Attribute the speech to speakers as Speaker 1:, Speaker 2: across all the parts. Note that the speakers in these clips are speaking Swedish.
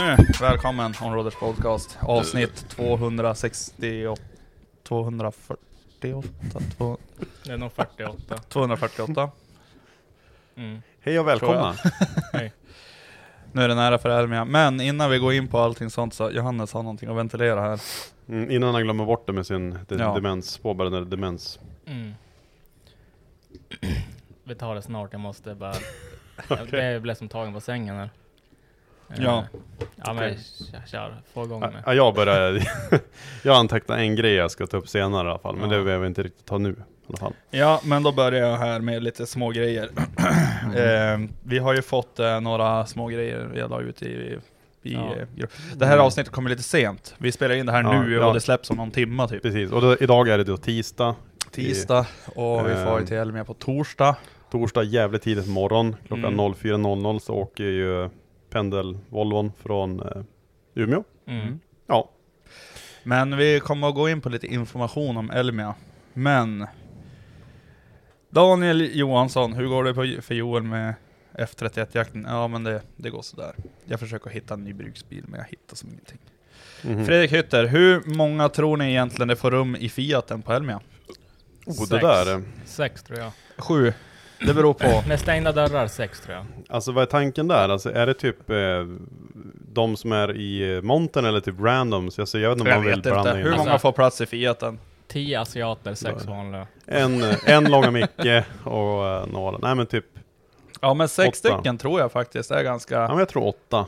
Speaker 1: Nu, välkommen Områders podcast. Avsnitt 268... 248? Två-
Speaker 2: Det är nog 48.
Speaker 1: 248.
Speaker 2: Mm.
Speaker 3: Hej och välkomna.
Speaker 2: Hej.
Speaker 1: Nu är det nära för Elmia. Men innan vi går in på allting sånt så Johannes har någonting att ventilera här.
Speaker 3: Mm, innan han glömmer bort det med sin de
Speaker 1: Ja.
Speaker 3: demens, påbörjade demens.
Speaker 2: Mm. Vi tar det snart, jag måste bara...
Speaker 3: Okej.
Speaker 2: Jag blev som tagen på sängen här. Eh,
Speaker 1: Ja.
Speaker 2: Ja men kör, kör. få igång med.
Speaker 3: ja, jag börjar... jag antecknar en grej jag ska ta upp senare i alla fall, men
Speaker 2: Ja.
Speaker 3: det behöver jag inte riktigt ta nu i alla fall.
Speaker 1: Ja, men då börjar jag här med lite små grejer.
Speaker 3: Mm.
Speaker 1: eh, vi har ju fått eh, några små grejer vi har lagt ut i, i
Speaker 2: Ja.
Speaker 1: eh. Det här avsnittet kommer lite sent. Vi spelar in det här
Speaker 3: Ja,
Speaker 1: nu
Speaker 3: ja.
Speaker 1: och det släpps om någon timma typ.
Speaker 3: Precis, och då, idag är det då tisdag.
Speaker 1: Tisdag och vi får ju
Speaker 3: Eh,
Speaker 1: till Elmia på torsdag.
Speaker 3: Torsdag jävligt tidigt morgon, klockan
Speaker 1: Mm.
Speaker 3: 04.00 så åker ju pendel-Volvon från eh, Umeå.
Speaker 2: Mm.
Speaker 3: Ja,
Speaker 1: Men vi kommer att gå in på lite information om Elmia. Men Daniel Johansson, hur går det för Joel med F31-jakten? Ja men det, det går sådär. Jag försöker hitta en ny bruksbil men jag hittar som ingenting.
Speaker 3: Mhm.
Speaker 1: Fredrik Hytter, hur många tror ni egentligen det får rum i Fiaten på Elmia?
Speaker 3: oh, det
Speaker 2: Sex.
Speaker 3: där. eh,
Speaker 2: Sex tror jag.
Speaker 1: Sju. Det beror på.
Speaker 2: Med stängda dörrar, sex tror jag.
Speaker 3: Alltså vad är tanken där? Alltså är det typ eh, de som är i eh, montern eller typ randoms? Alltså, jag vet inte om man vill blanda in
Speaker 1: Hur
Speaker 3: det.
Speaker 1: många får plats i Fiaten?
Speaker 2: Tio asiater, sex vanliga.
Speaker 3: En, en långa Micke och eh, några, nej men typ,
Speaker 1: Ja men sex
Speaker 3: Åtta.
Speaker 1: stycken tror jag faktiskt är
Speaker 3: ja
Speaker 1: ganska...
Speaker 3: men jag tror åtta.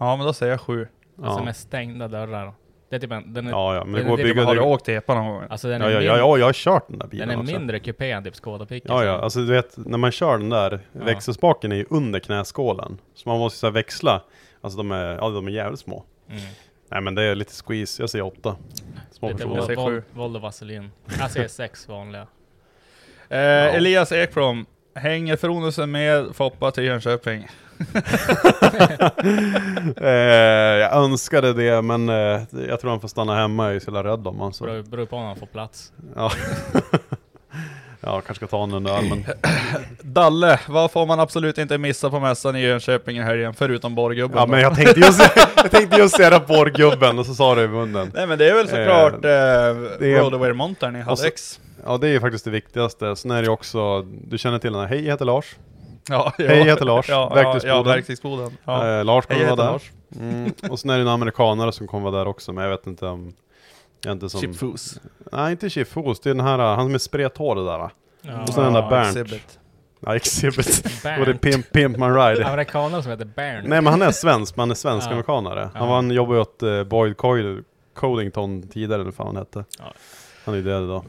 Speaker 1: Ja men då säger jag sju.
Speaker 2: Alltså
Speaker 3: Ja,
Speaker 2: med stängda dörrar. Det är typ en, den är,
Speaker 3: ja, ja men det går att
Speaker 2: det-
Speaker 3: bygga
Speaker 1: Har du åkt epa någon gång?
Speaker 2: alltså den
Speaker 3: Ja,
Speaker 2: är,
Speaker 3: ja, ja, ja, jag har kört den där bilen
Speaker 2: den är
Speaker 3: också.
Speaker 2: mindre kupé än typ Skoda Pickens.
Speaker 3: Ja, ja, alltså du vet, när man kör den där,
Speaker 2: Ja.
Speaker 3: växelspaken är ju under knäskålen. Så man måste så här växla, alltså de är, ja de är jävligt små.
Speaker 2: Mm.
Speaker 3: Nej men det är lite squeeze, jag säger åtta. Små
Speaker 2: Lite
Speaker 3: personer.
Speaker 1: Jag säger
Speaker 2: Vol-
Speaker 1: sju.
Speaker 2: Vol- Volvo Vaselin. Jag säger sex vanliga.
Speaker 1: Eh, Elias Ekblom, hänger Fronusen med Foppa till Jönköping?
Speaker 3: eh, jag önskade det men eh, jag tror han får stanna hemma, jag är så jävla rädd om honom. Så.
Speaker 2: Beror, på om han får plats.
Speaker 3: Ja. ja, kanske ska ta en under armen.
Speaker 1: Dalle, vad får man absolut inte missa på mässan i Jönköping i helgen, förutom Borggubben?
Speaker 3: Ja
Speaker 1: då?
Speaker 3: men jag tänkte just, jag tänkte just säga borrgubben och så sa du i munnen.
Speaker 1: Nej men det är väl såklart eh,
Speaker 3: det är-
Speaker 1: Roadaway Montern i Hallex.
Speaker 3: Ja det är ju faktiskt det viktigaste. Sen är det ju också, du känner till den här, hej jag heter Lars.
Speaker 1: Ja, ja.
Speaker 3: Hej, jag heter Lars.
Speaker 1: Ja,
Speaker 3: Verktygsboden.
Speaker 1: ja, verktygsboden. Ja.
Speaker 3: Eh, Lars
Speaker 1: Hej,
Speaker 3: kommer
Speaker 1: jag
Speaker 3: vara där.
Speaker 1: Lars.
Speaker 3: Mm. Och sen är det en amerikanare som kommer vara där också, men jag vet inte om... Jag inte som...
Speaker 1: Chip Foos.
Speaker 3: Nej inte Chip Foos, det är den här, han med sprethår det där.
Speaker 2: Ja.
Speaker 3: Och sen den där Bernt.
Speaker 1: Exhibit.
Speaker 3: Ja, Exhibit.
Speaker 2: Bernt.
Speaker 3: Och det är Pimp, Pimp My Ride.
Speaker 2: Amerikaner som heter Bernt.
Speaker 3: Nej men han är svensk, men han är svensk
Speaker 2: Ja.
Speaker 3: amerikanare. Han,
Speaker 2: Ja.
Speaker 3: var, han jobbar ju åt uh, Boyd Coy- Codington tidigare, eller vad fan han hette.
Speaker 2: Ja.
Speaker 3: Han är ju död idag.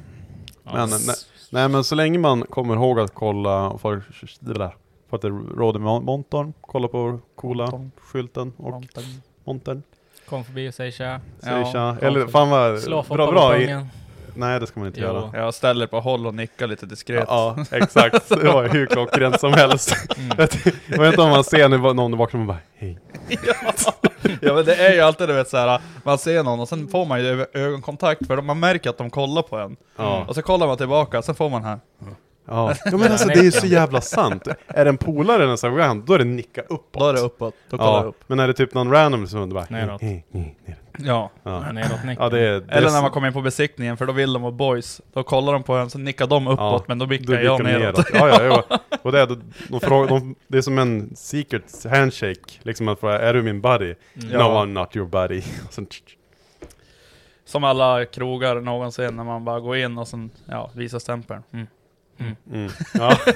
Speaker 2: Ja.
Speaker 3: Men, nej, nej men så länge man kommer ihåg att kolla för, det där, för att det råder montern, kolla på coola
Speaker 1: Montern.
Speaker 3: skylten och
Speaker 1: Montern.
Speaker 3: montern.
Speaker 2: Kom förbi och säg tja.
Speaker 3: Säg
Speaker 1: Ja,
Speaker 3: tja.
Speaker 1: kom
Speaker 3: Eller fan vad bra, bra. Nej det ska man inte
Speaker 2: Jo.
Speaker 3: göra.
Speaker 1: Jag ställer på håll och nickar lite diskret.
Speaker 3: Ja, exakt. Det var hur klockrent som helst.
Speaker 2: Mm.
Speaker 3: Jag vet inte om man ser när någon vaknar och bara hej.
Speaker 1: Ja men det är ju alltid du vet såhär, man ser någon och sen får man ju ögonkontakt för man märker att de kollar på en.
Speaker 3: Ja.
Speaker 1: Och så kollar man tillbaka, sen får man här.
Speaker 3: Ja. ja men alltså det är ju så jävla sant. Är det en polare eller en arrogant, då är det nicka uppåt.
Speaker 1: Då är det uppåt, då kollar jag
Speaker 3: Ja,
Speaker 1: upp.
Speaker 3: men är det typ någon random som bara...
Speaker 2: Neråt.
Speaker 3: "Eh, eh, neråt."
Speaker 1: Ja.
Speaker 3: Ja.
Speaker 2: Neråt nick.
Speaker 3: ja, det är... Det
Speaker 1: Eller
Speaker 3: är
Speaker 1: när man kommer in på besiktningen, för då vill de vara boys. Då kollar de på en, så nickar de uppåt,
Speaker 3: Ja,
Speaker 1: men då
Speaker 3: Då
Speaker 1: bickar jag
Speaker 3: vickar de
Speaker 1: neråt.
Speaker 3: Ja, ja, ja. Och det är, de, de frågar, de, det är som en secret handshake, liksom att fråga, är du min buddy?
Speaker 2: Mm.
Speaker 3: No,
Speaker 1: Ja.
Speaker 3: I'm not your buddy. Sen,
Speaker 1: Som alla krogar någonsin, när man bara går in och sen, ja, visar stämpeln. Mm.
Speaker 3: Mm. ja.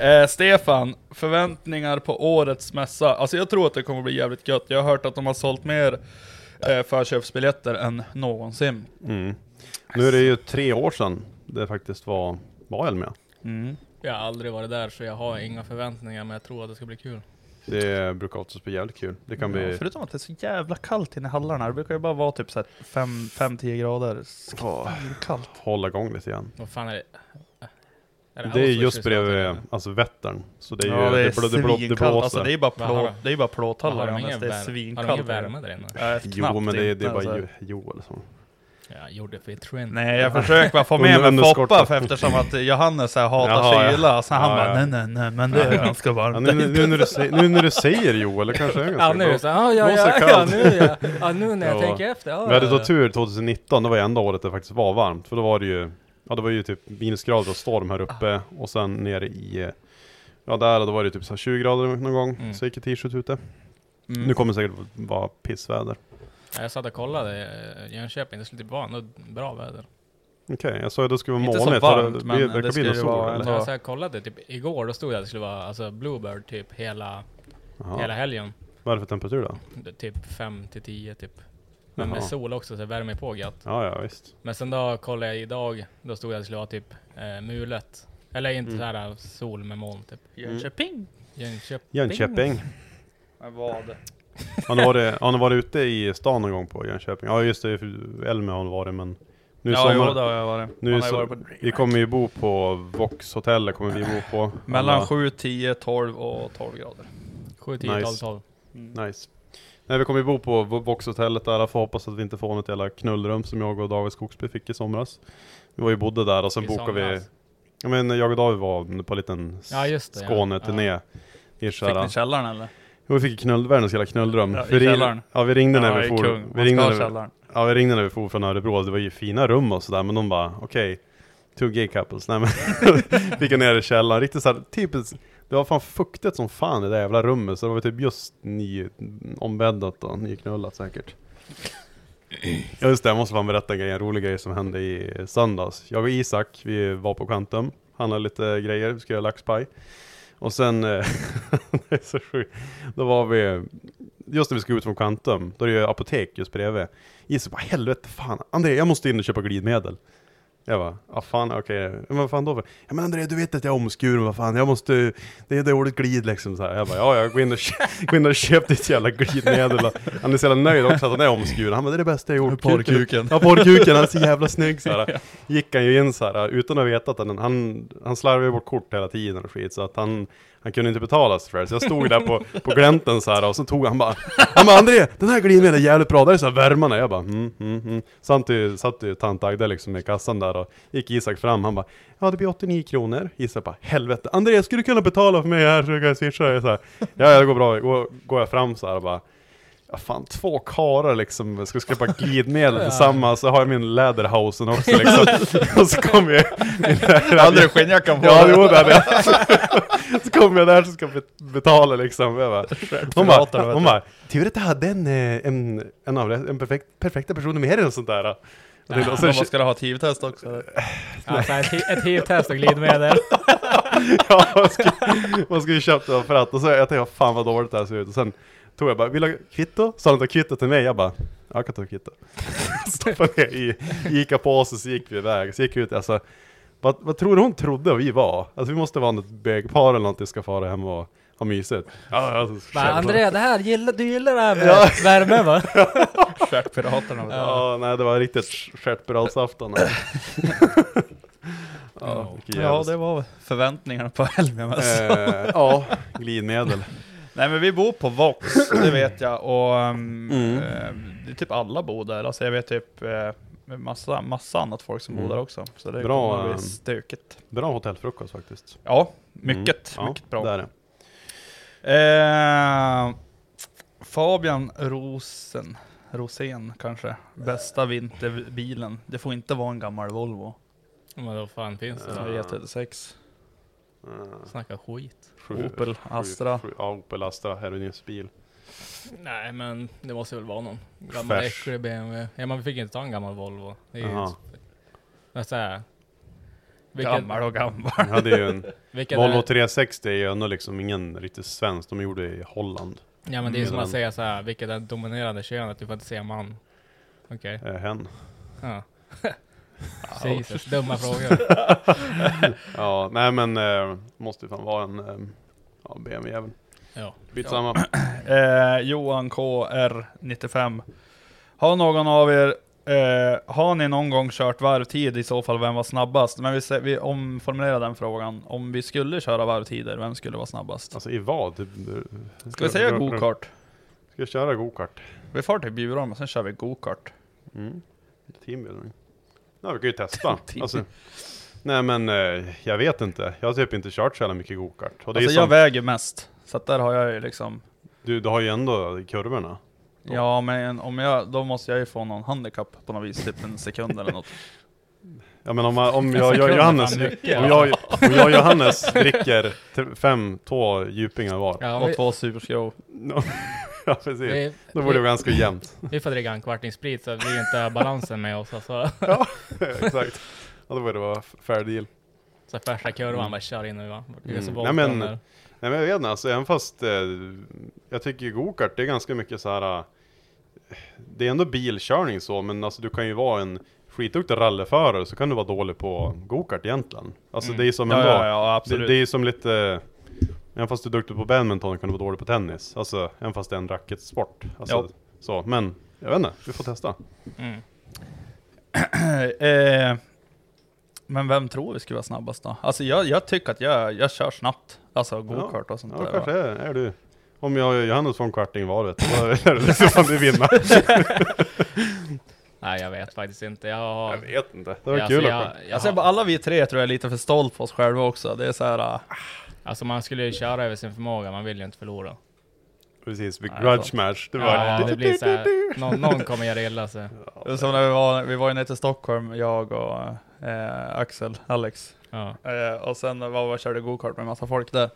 Speaker 1: Eh, Stefan, förväntningar på årets mässa? Alltså jag tror att det kommer bli jävligt gött. Jag har hört att de har sålt mer eh, förköpsbiljetter än någonsin.
Speaker 3: Mm. Nu är det ju tre år sedan det faktiskt var, var Elmia.
Speaker 1: Mm.
Speaker 2: Jag har aldrig varit där så jag har inga förväntningar men jag tror att det ska bli kul.
Speaker 3: Det brukar oftast bli jävligt kul. Det kan
Speaker 1: Ja,
Speaker 3: bli...
Speaker 1: förutom att det är så jävla kallt inne i hallarna. Det brukar ju bara vara typ 5-10 grader. Kallt.
Speaker 3: hålla igång lite grann.
Speaker 2: Vad fan är det? Är
Speaker 3: Det är just bredvid alltså Vättern. Så det är ju,
Speaker 1: ja, det är
Speaker 3: det, det, blå- det
Speaker 1: svinkallt.
Speaker 3: blåser.
Speaker 1: Alltså det är ju bara, plå,
Speaker 2: de?
Speaker 1: det är bara plåthallar.
Speaker 2: ingen,
Speaker 1: Det är
Speaker 2: vär- har de
Speaker 1: svinkallt.
Speaker 2: ingen värme där inne?
Speaker 3: Jo men det, är- det är bara
Speaker 1: alltså.
Speaker 3: ju, jo eller så.
Speaker 2: Jag gjorde för trend.
Speaker 1: Nej jag försöker bara få med mig. Foppa för eftersom att Johannes här hatar
Speaker 3: Jaha, ja.
Speaker 1: kyla. Så han
Speaker 3: Ja,
Speaker 1: bara
Speaker 3: ja.
Speaker 1: nej nej nej men det är ganska
Speaker 3: Ja,
Speaker 1: varmt.
Speaker 3: nu, nu, när du säger, nu när du säger Joel, det kanske är ganska
Speaker 2: Ja nu så, ja ja ja, ja,
Speaker 3: kallt.
Speaker 2: nu, ja, ja nu när jag
Speaker 3: Ja.
Speaker 2: tänker efter. Ja,
Speaker 3: Vi hade då tur 2019, det var ju enda året det faktiskt var varmt. För då var det ju, ja det var ju typ minusgrader och storm här uppe. Och sen nere i, ja där då var det typ så här 20 grader någon gång.
Speaker 2: Mm.
Speaker 3: Så gick i t-shirt ute.
Speaker 1: Mm.
Speaker 3: Nu kommer det säkert vara pissväder.
Speaker 2: Ja, Jag satt och kollade eh, Jönköping, det skulle typ vara bra väder.
Speaker 3: Okej, jag sa ju det skulle vara
Speaker 1: Inte så
Speaker 3: molnigt.
Speaker 1: varmt,
Speaker 3: det,
Speaker 1: men
Speaker 3: det,
Speaker 1: det skulle
Speaker 3: sol
Speaker 1: vara
Speaker 3: eller?
Speaker 1: ändå-
Speaker 2: Alltså, jag kollade typ igår, då stod det att det skulle vara alltså Bluebird typ hela, hela helgen.
Speaker 3: Vad är det för temperatur då?
Speaker 2: Typ 5 till 10 typ. Men med
Speaker 3: Jaha.
Speaker 2: sol också så det värmer på gött.
Speaker 3: Ja, ja visst.
Speaker 2: Men sen då kollade jag idag, då stod det att det skulle vara typ eh, mulet. Eller inte
Speaker 3: Mm.
Speaker 2: så här sol med moln typ.
Speaker 1: Jönköping.
Speaker 2: Jönköping.
Speaker 3: Jönköping.
Speaker 1: Men vad?
Speaker 3: Har ni, varit, har ni varit ute i stan någon gång på Jönköping? Ja just det, Elmia har ni varit men nu i
Speaker 1: Ja,
Speaker 3: sommar,
Speaker 1: jo, det har jag varit.
Speaker 3: nu
Speaker 1: Man har ju
Speaker 3: så,
Speaker 1: varit på
Speaker 3: vi kommer ju bo på Vox-hotellet, kommer vi bo på.
Speaker 1: Mellan
Speaker 3: Alla-
Speaker 1: 7, 10, 12 och 12 grader.
Speaker 2: 7, 10, 12,
Speaker 3: Nice.
Speaker 2: 12.
Speaker 3: Nice. Nej vi kommer ju bo på Vox-hotellet där, får hoppas att vi inte får något jävla knullrum som jag och David Skogsby fick i somras. Vi var ju bodde där och sen
Speaker 2: I
Speaker 3: bokade vi, ja men jag och David var på en liten
Speaker 2: Ja, just det, ja.
Speaker 3: Skåne-turné.
Speaker 2: Ja.
Speaker 3: I
Speaker 1: Fick ni källaren eller?
Speaker 3: jo, vi fick knull, världens jävla knullrum.
Speaker 1: Ja, i
Speaker 3: vi ringde,
Speaker 1: källaren.
Speaker 3: ja vi ringde när
Speaker 1: Ja,
Speaker 3: vi for,
Speaker 1: kung.
Speaker 3: vi ringde när vi,
Speaker 1: källaren.
Speaker 3: Ja vi ringde när vi for från Örebro, det var ju fina rum och sådär, men de bara okej, two gay couples, nej men Fick jag ner i källaren, riktigt såhär typiskt Det var fan fuktigt som fan i det jävla rummet, så det var typ just ny ombäddat och nyknullat säkert. Ja just det, jag måste fan berätta en grej, en rolig grej som hände i söndags. Jag och Isak, vi var på Quantum, handlade lite grejer, vi skulle göra laxpaj. Och sen, eh, det är så sjukt, då var vi Just när vi skulle ut från Quantum, då är det ju apotek just bredvid. Isak bara helvete fan, André jag måste in och köpa glidmedel jag bara, ja fan okej, men vad fan då för? Ja men André du vet att jag är omskuren, vad fan, jag måste, det är dåligt glid liksom så här. Jag bara, ja jag går in och, går in och köp ditt jävla glidmedel Han är så jävla nöjd också att han är omskuren, han bara det är det bästa jag gjort
Speaker 1: Porrkuken.
Speaker 3: Ja porrkuken, han är så jävla snygg så här. Gick han ju in så här utan att veta att han, han, han slarvade ju bort kort hela tiden och skit så att han han kunde inte betala sig för det, så jag stod där på, på glänten så här och så tog han bara Han bara André, den här glidmedlet är jävligt bra, där är så här värmarna. Jag bara mm, mm, mm. Samtidigt satt ju tant Agda liksom i kassan där och gick Isak fram, han bara Ja det blir 89 kronor. Isak bara helvete André, skulle du kunna betala för mig här så jag kan swisha? Dig så här, Ja ja, det går bra, går, går jag fram så här och bara Ja fan, två karar liksom, ska köpa glidmedel tillsammans, så har jag min läderhausen också liksom Och så kommer jag
Speaker 1: Hade du skinnjackan på
Speaker 3: Ja,
Speaker 1: dig?
Speaker 3: jo det hade jag. Så kommer jag där så ska betala liksom. Jag bara, hon bara, hon
Speaker 1: du.
Speaker 3: bara, tur att jag hade en, eh, en, en, av en perfekt, perfekta person med och sånt där. Och det, och sen,
Speaker 1: så ska du ha ett hiv-test också?
Speaker 2: Alltså ett, ett hiv-test och glidmedel.
Speaker 3: ja, man ska, man ska ju köpa det för att, och så jag tänkte, fan vad dåligt det här ser ut. Och sen tog jag bara, vill du ha kvitto? Sa de ta kvitto till mig? Jag bara, jag kan ta kvitto. Stoppade ner i Ica-påsen så gick vi iväg. Så gick vi ut, alltså, vad, vad tror du hon trodde vi var? Alltså vi måste vara något bögpar eller någonting, ska fara hem och ha mysigt. Ja, alltså,
Speaker 2: Bara. André, det här, gillar, du gillar det här med
Speaker 3: Ja.
Speaker 2: värme va?
Speaker 1: Stjärtpiraterna. du.
Speaker 3: Ja, nej det var riktigt stjärtpiratsafton. ja, vilken
Speaker 1: Ja,
Speaker 3: jävla-
Speaker 1: det var förväntningarna på Elmia
Speaker 3: Eh, ja, glidmedel.
Speaker 1: Nej men vi bor på Vox, det vet jag. Och ehm,
Speaker 3: mm.
Speaker 1: eh, det är typ alla bor där. Alltså jag vet typ eh, massa, massa annat folk som
Speaker 3: mm.
Speaker 1: bor där också. Så det
Speaker 3: bra,
Speaker 1: kommer bli
Speaker 3: ehm,
Speaker 1: stökigt.
Speaker 3: Bra hotellfrukost faktiskt.
Speaker 1: Ja, mycket,
Speaker 3: mm.
Speaker 1: mycket ja, bra.
Speaker 3: Det är det.
Speaker 1: Eh, Fabian Rosen, Rosén kanske, bästa vinterbilen. Det får inte vara en gammal Volvo.
Speaker 2: Men vad fan finns det?
Speaker 1: 336.
Speaker 3: Mm.
Speaker 2: Snacka skit.
Speaker 3: Sju,
Speaker 1: Opel Astra.
Speaker 3: Sju, ja, Opel Astra, Herunings bil.
Speaker 2: Nej men det måste väl vara någon gammal äcklig BMW. Ja man fick inte ta en gammal Volvo. Det är ju... Men så vilket,
Speaker 1: gammal och gammal.
Speaker 3: Ja, det är ju en, Volvo 360 är ju ändå liksom ingen riktigt svensk, de gjorde i Holland.
Speaker 2: Ja men det är ju
Speaker 3: som
Speaker 2: att mm. säga så här, vilket är det dominerande könet, du får inte säga man. Okej.
Speaker 3: Okay. Hen.
Speaker 2: Ja. Jesus, dumma frågor.
Speaker 3: Ja, nej men eh, måste ju fan vara en eh, ja, BMW även.
Speaker 2: Ja.
Speaker 3: Skitsamma.
Speaker 1: Eh, Johan KR95. Har någon av er, eh, har ni någon gång kört varvtid i så fall, vem var snabbast? Men vi, sä- vi omformulerar den frågan. Om vi skulle köra varvtider, vem skulle vara snabbast?
Speaker 3: Alltså i vad? Typ,
Speaker 1: Ska vi säga gokart?
Speaker 3: Ska jag köra gokart?
Speaker 1: Vi far till Bjurholm och sen kör vi gokart.
Speaker 3: Mm. Teambuilding. Ja, vi kan ju testa. Alltså, nej men eh, jag vet inte. Jag har typ inte kört så jävla mycket gokart. Och det
Speaker 1: Alltså
Speaker 3: är
Speaker 1: jag
Speaker 3: som,
Speaker 1: väger mest, så att där har jag ju liksom
Speaker 3: du, du har ju ändå kurvorna. Ja.
Speaker 1: Ja men om jag, då måste jag ju få någon handikapp på något vis, typ en sekund eller något.
Speaker 3: Ja men om, man- om jag, jag Johannes,
Speaker 2: mycket,
Speaker 3: om jag, om jag Johannes dricker fem, två djupingar var.
Speaker 2: Ja,
Speaker 1: Och två superskrov.
Speaker 3: Ja precis.
Speaker 2: vi,
Speaker 3: Då borde det vara ganska jämnt.
Speaker 2: vi får dricka en kvarting sprit så vi inte balansen med oss. Alltså.
Speaker 3: Exakt. Ja, då borde det vara fair deal.
Speaker 2: Så första kurvan bara kör in nu va?
Speaker 3: Mm. Nej, men-. Nej jag vet inte, alltså även fast eh, jag tycker gokart det är ganska mycket så här. eh, Det är ändå bilkörning så, men alltså du kan ju vara en skitduktig rallyförare så kan du vara dålig på gokart egentligen. Alltså
Speaker 2: Mm.
Speaker 3: det är som
Speaker 1: Ja,
Speaker 3: ändå,
Speaker 1: ja, ja
Speaker 3: det,
Speaker 1: absolut.
Speaker 3: det är som lite Även fast du är duktig på badminton kan du vara dålig på tennis. Alltså även fast det är en racketsport. Alltså,
Speaker 1: Ja.
Speaker 3: så, men jag vet inte, vi får testa.
Speaker 2: Mm.
Speaker 1: eh, men vem tror vi skulle vara snabbast då? Alltså jag, jag tycker att jag, jag kör snabbt. Alltså gokart och sånt
Speaker 3: Ja,
Speaker 1: där.
Speaker 3: kanske
Speaker 1: va?
Speaker 3: är, är du. Om jag och Johannes får en kvarting var vet du, då kan du vinna.
Speaker 2: Nej jag vet faktiskt inte. Jag har...
Speaker 3: Jag vet inte. Det var
Speaker 2: Ja,
Speaker 3: kul
Speaker 2: alltså,
Speaker 3: att
Speaker 2: jag, jag
Speaker 1: Alltså alla vi tre tror jag är lite för stolt på oss själva också. Det är så här. äh,
Speaker 2: alltså man skulle ju köra över sin förmåga, man vill ju inte förlora.
Speaker 3: Precis, vid grudge match. Det var
Speaker 2: Ja, det blir såhär, någon, någon kommer göra illa sig.
Speaker 1: det är som när vi var, vi var ju nere till Stockholm, jag och eh, Axel, Alex.
Speaker 2: Ja.
Speaker 1: Eh, och sen var vi och körde gokart med massa folk där.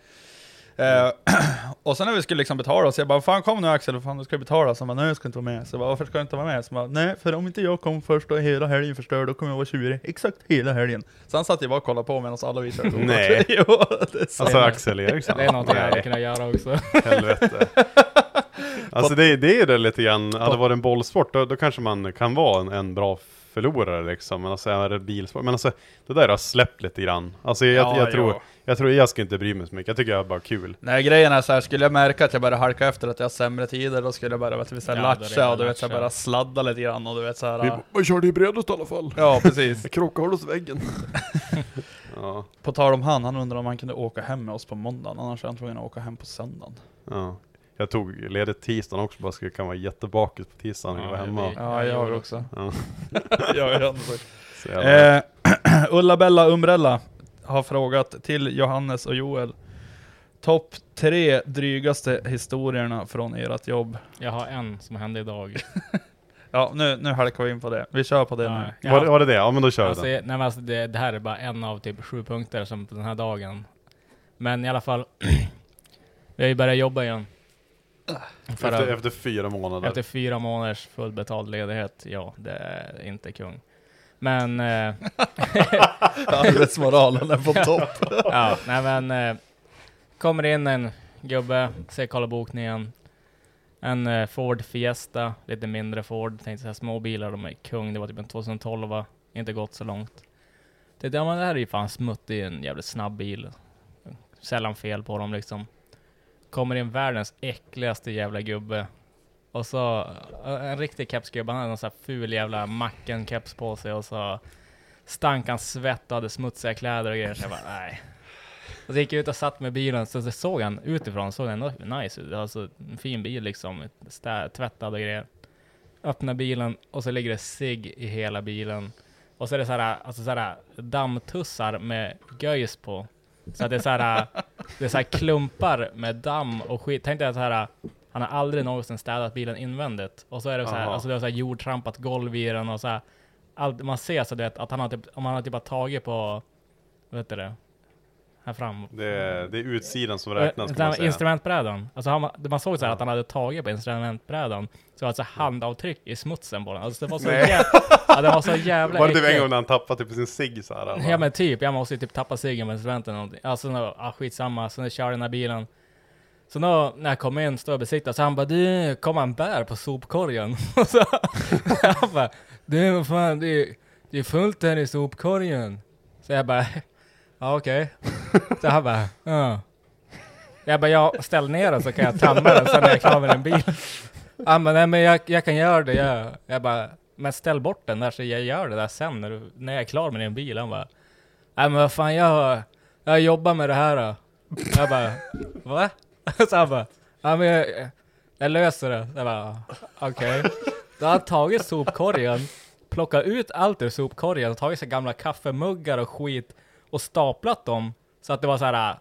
Speaker 1: Eh, och sen när vi skulle liksom betala, så jag bara 'Fan kom nu Axel, fan du ska betala' Så han bara 'Nej jag ska inte vara med' Så jag bara 'Varför ska jag inte vara med?' Så jag bara 'Nej för om inte jag kom först och hela helgen förstörd, då kommer jag vara tjurig' Exakt hela helgen Så han satt ju bara och kollade på medan alla vi körde
Speaker 3: Nej.
Speaker 1: Jo.
Speaker 3: Alltså Axel Eriksson.
Speaker 2: Det är någonting jag hade kunnat göra också.
Speaker 3: helvete. Alltså det, det är det lite grann, hade det varit en bollsport då, då kanske man kan vara en, en bra förlorare liksom. Men alltså är det bilsport, men alltså det där har släppt lite grann. Alltså jag,
Speaker 1: Ja,
Speaker 3: jag, tror,
Speaker 1: ja.
Speaker 3: Jag tror jag ska inte bry mig så mycket, jag tycker det är bara kul.
Speaker 1: Nej grejen är så här, skulle jag märka att jag börjar halka efter, att jag har sämre tider, då skulle jag bara vet, du, så här,
Speaker 2: Ja,
Speaker 1: latcha och du
Speaker 2: bara
Speaker 1: vet, så här, bara sladda lite grann och du vet så här.
Speaker 3: man körde ju bredast i alla fall.
Speaker 1: Ja precis.
Speaker 3: Jag krockade hos väggen. ja,
Speaker 1: På tal om han, han undrar om han kunde åka hem med oss på måndagen, annars är han tvungen att åka hem på söndagen.
Speaker 3: ja. Jag tog ledigt tisdagen också, bara skulle kan vara jättebakis på tisdagen när jag var hemma.
Speaker 2: vi-
Speaker 1: Ja,
Speaker 2: jag
Speaker 1: jag
Speaker 2: också.
Speaker 1: också.
Speaker 3: Ja,
Speaker 1: jag är också.
Speaker 3: så
Speaker 1: Eh, Ulla-Bella Umbrella har frågat till Johannes och Joel. Topp tre drygaste historierna från ert jobb.
Speaker 2: Jag har en som hände idag.
Speaker 1: Ja, nu, nu halkar vi in på det. Vi kör på det
Speaker 2: Ja,
Speaker 1: nu.
Speaker 3: var, det- var det det? Ja men då kör vi
Speaker 2: Alltså,
Speaker 3: den.
Speaker 2: nej, men alltså det, det här är bara en av typ sju punkter som på den här dagen. Men i alla fall, vi har ju börjat jobba igen.
Speaker 3: Efter,
Speaker 2: att-
Speaker 3: efter fyra månader.
Speaker 2: Efter fyra månaders fullbetald ledighet, ja, det är inte kung. Men, eh,
Speaker 1: Arbetsmoralen är på topp.
Speaker 2: ja, nej men, eh, kommer in en gubbe, ser kolla bokningen. En eh, Ford Fiesta, lite mindre Ford, tänkte så här små bilar, de är kung. Det var typ en 2012, inte gått så långt. Det, ja, men det här är ju fan smutt, det är en jävligt snabb bil. Sällan fel på dem liksom. Kommer in världens äckligaste jävla gubbe. Och så eh, en riktig kepsgubbe, han hade någon sån här ful jävla Macken-keps på sig och så stank han svett och hade smutsiga kläder och grejer. Så jag bara, nej. Och så gick jag ut och satt med bilen, så, så såg han utifrån, såg han ändå nice ut. Alltså en fin bil liksom, stä, tvättad och grejer. Öppnar bilen och så ligger det sig i hela bilen. Och så är det såhär, alltså såhär dammtussar med göjs på. Så att det är såhär, det är såhär klumpar med damm och skit. Tänk dig såhär, han har aldrig någonsin städat bilen invändigt. Och så är det såhär,
Speaker 3: Aha.
Speaker 2: alltså det är såhär jordtrampat golv i den och såhär. Allt, man ser så vet, att han har typ, om han har typ bara tagit på, vad heter det? Här fram.
Speaker 3: Det är, det är utsidan som
Speaker 2: Eh,
Speaker 3: räknas kan man säga.
Speaker 2: Instrumentbrädan. Alltså han, man såg så här att han hade tagit på instrumentbrädan. Så alltså handavtryck i smutsen på den. Alltså det var så jävla... Ja, det var så jävla
Speaker 3: Var det typ en gång när han tappade typ sin cigg såhär?
Speaker 2: Ja men typ, jag måste ju typ tappa ciggen med instrumenten eller någonting. Alltså ah, skitsamma, så nu kör jag den här bilen. Så då, när jag kom in, stod och besiktad, så han bara du, kom han bär på sopkorgen? Och så, han bara, du vad fan, det är, det är fullt här i sopkorgen. Så jag bara, ja okej. Så han bara, ja. Jag bara, jag ställ ner den så kan jag tömma den sen när jag är klar med en bil. Han bara, nej men jag, jag kan göra det, jag. jag bara, men ställ bort den där så jag gör det där sen när, du, när jag är klar med din bil. Han bara, nej men vad fan jag, jag jobbar med det här då. Jag bara, va? Så han bara, ja men jag, jag löser det. Jag bara, okej. Då har han tagit sopkorgen, plockat ut allt ur sopkorgen, tagit sig gamla kaffemuggar och skit och staplat dem så att det var så här.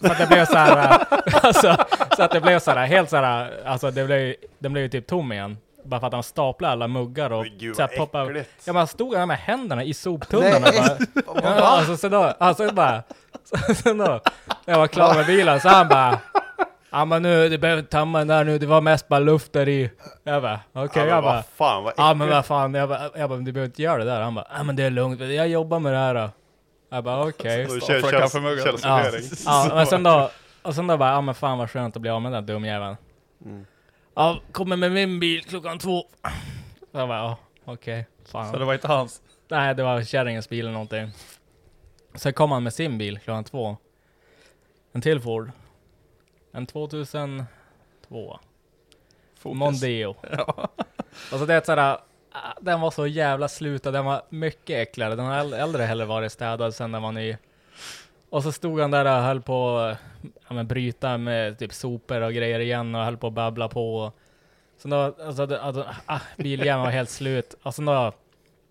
Speaker 2: Så att det blev så här, alltså, så att det blev så här, helt så här, alltså det blev, den blev ju typ tom igen. Bara för att han staplade alla muggar och
Speaker 3: Men gud,
Speaker 2: så här
Speaker 3: vad
Speaker 2: poppade.
Speaker 3: äckligt.
Speaker 2: Ja han stod där med händerna i soptunnan och bara, ja, alltså så då, alltså bara, så då, när jag var klar med bilen så han bara, ja men nu, du behöver inte tömma den där nu, det var mest bara luft där i. Jag bara, okej,
Speaker 3: ja, men
Speaker 2: jag bara,
Speaker 3: vad fan vad
Speaker 2: Ja men
Speaker 3: äckligt.
Speaker 2: vad fan, jag bara, jag bara, du behöver inte göra det där. Han bara, ja men det är lugnt, jag jobbar med det här då. Jag bara okej.
Speaker 3: Kör-
Speaker 1: kaffemuggen.
Speaker 2: Ja,
Speaker 3: källsortering.
Speaker 2: ja, men sen då, och sen då bara, ja men fan vad skönt att bli av med den där dumjäveln.
Speaker 3: Mm.
Speaker 2: Ja, kommer med min bil klockan två. Jag bara, ja okej, fan.
Speaker 1: Så det var inte hans.
Speaker 2: Nej, det var kärringens bil eller någonting. Sen kom han med sin bil klockan två. En till Ford. En 2002.
Speaker 1: Fokus.
Speaker 2: Mondeo.
Speaker 1: Ja.
Speaker 2: Alltså det är ett sådär, ah, den var så jävla slutad, den var mycket äckligare. Den har äl- äldre heller varit städad sen den var ny. Och så stod han där och höll på att ja, men bryta med typ sopor och grejer igen och höll på att babbla på. Så då, alltså, det- alltså ah, biljäveln var helt slut. Och sen då,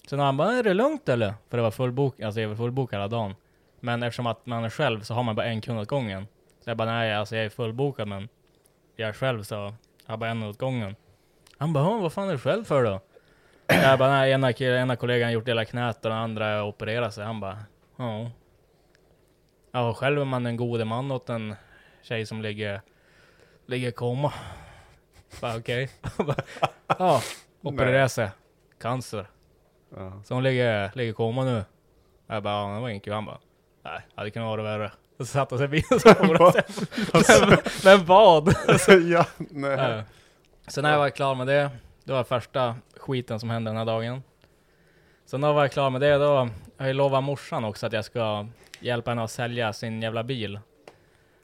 Speaker 2: sen då han bara, är det lugnt eller? För det var fullbok, alltså jag var fullbokad hela dagen. Men eftersom att man är själv så har man bara en kund åt gången. Jag bara, nej alltså jag är fullbokad men jag är själv så jag har bara en åt gången. Han bara, "Ja, vad fan är du själv för då? Jag bara, nej, ena, ena kollegan gjort hela knät och den andra opererat sig. Han bara, ja. Ja, själv är man en god man åt en tjej som ligger, ligger i koma. Bara okej. Bara, Ja, opererat sig. Cancer.
Speaker 3: Ja.
Speaker 2: Så hon ligger, ligger i koma nu. Jag bara, ja, det var inget kul. Han bara, nej, hade kunnat vara värre. Och så satt han sig bilen och så for men, men vad?
Speaker 3: ja, nej.
Speaker 2: Ja. Så när jag var klar med det, det var första skiten som hände den här dagen. Så när jag var klar med det, då har jag lovat morsan också att jag ska hjälpa henne att sälja sin jävla bil.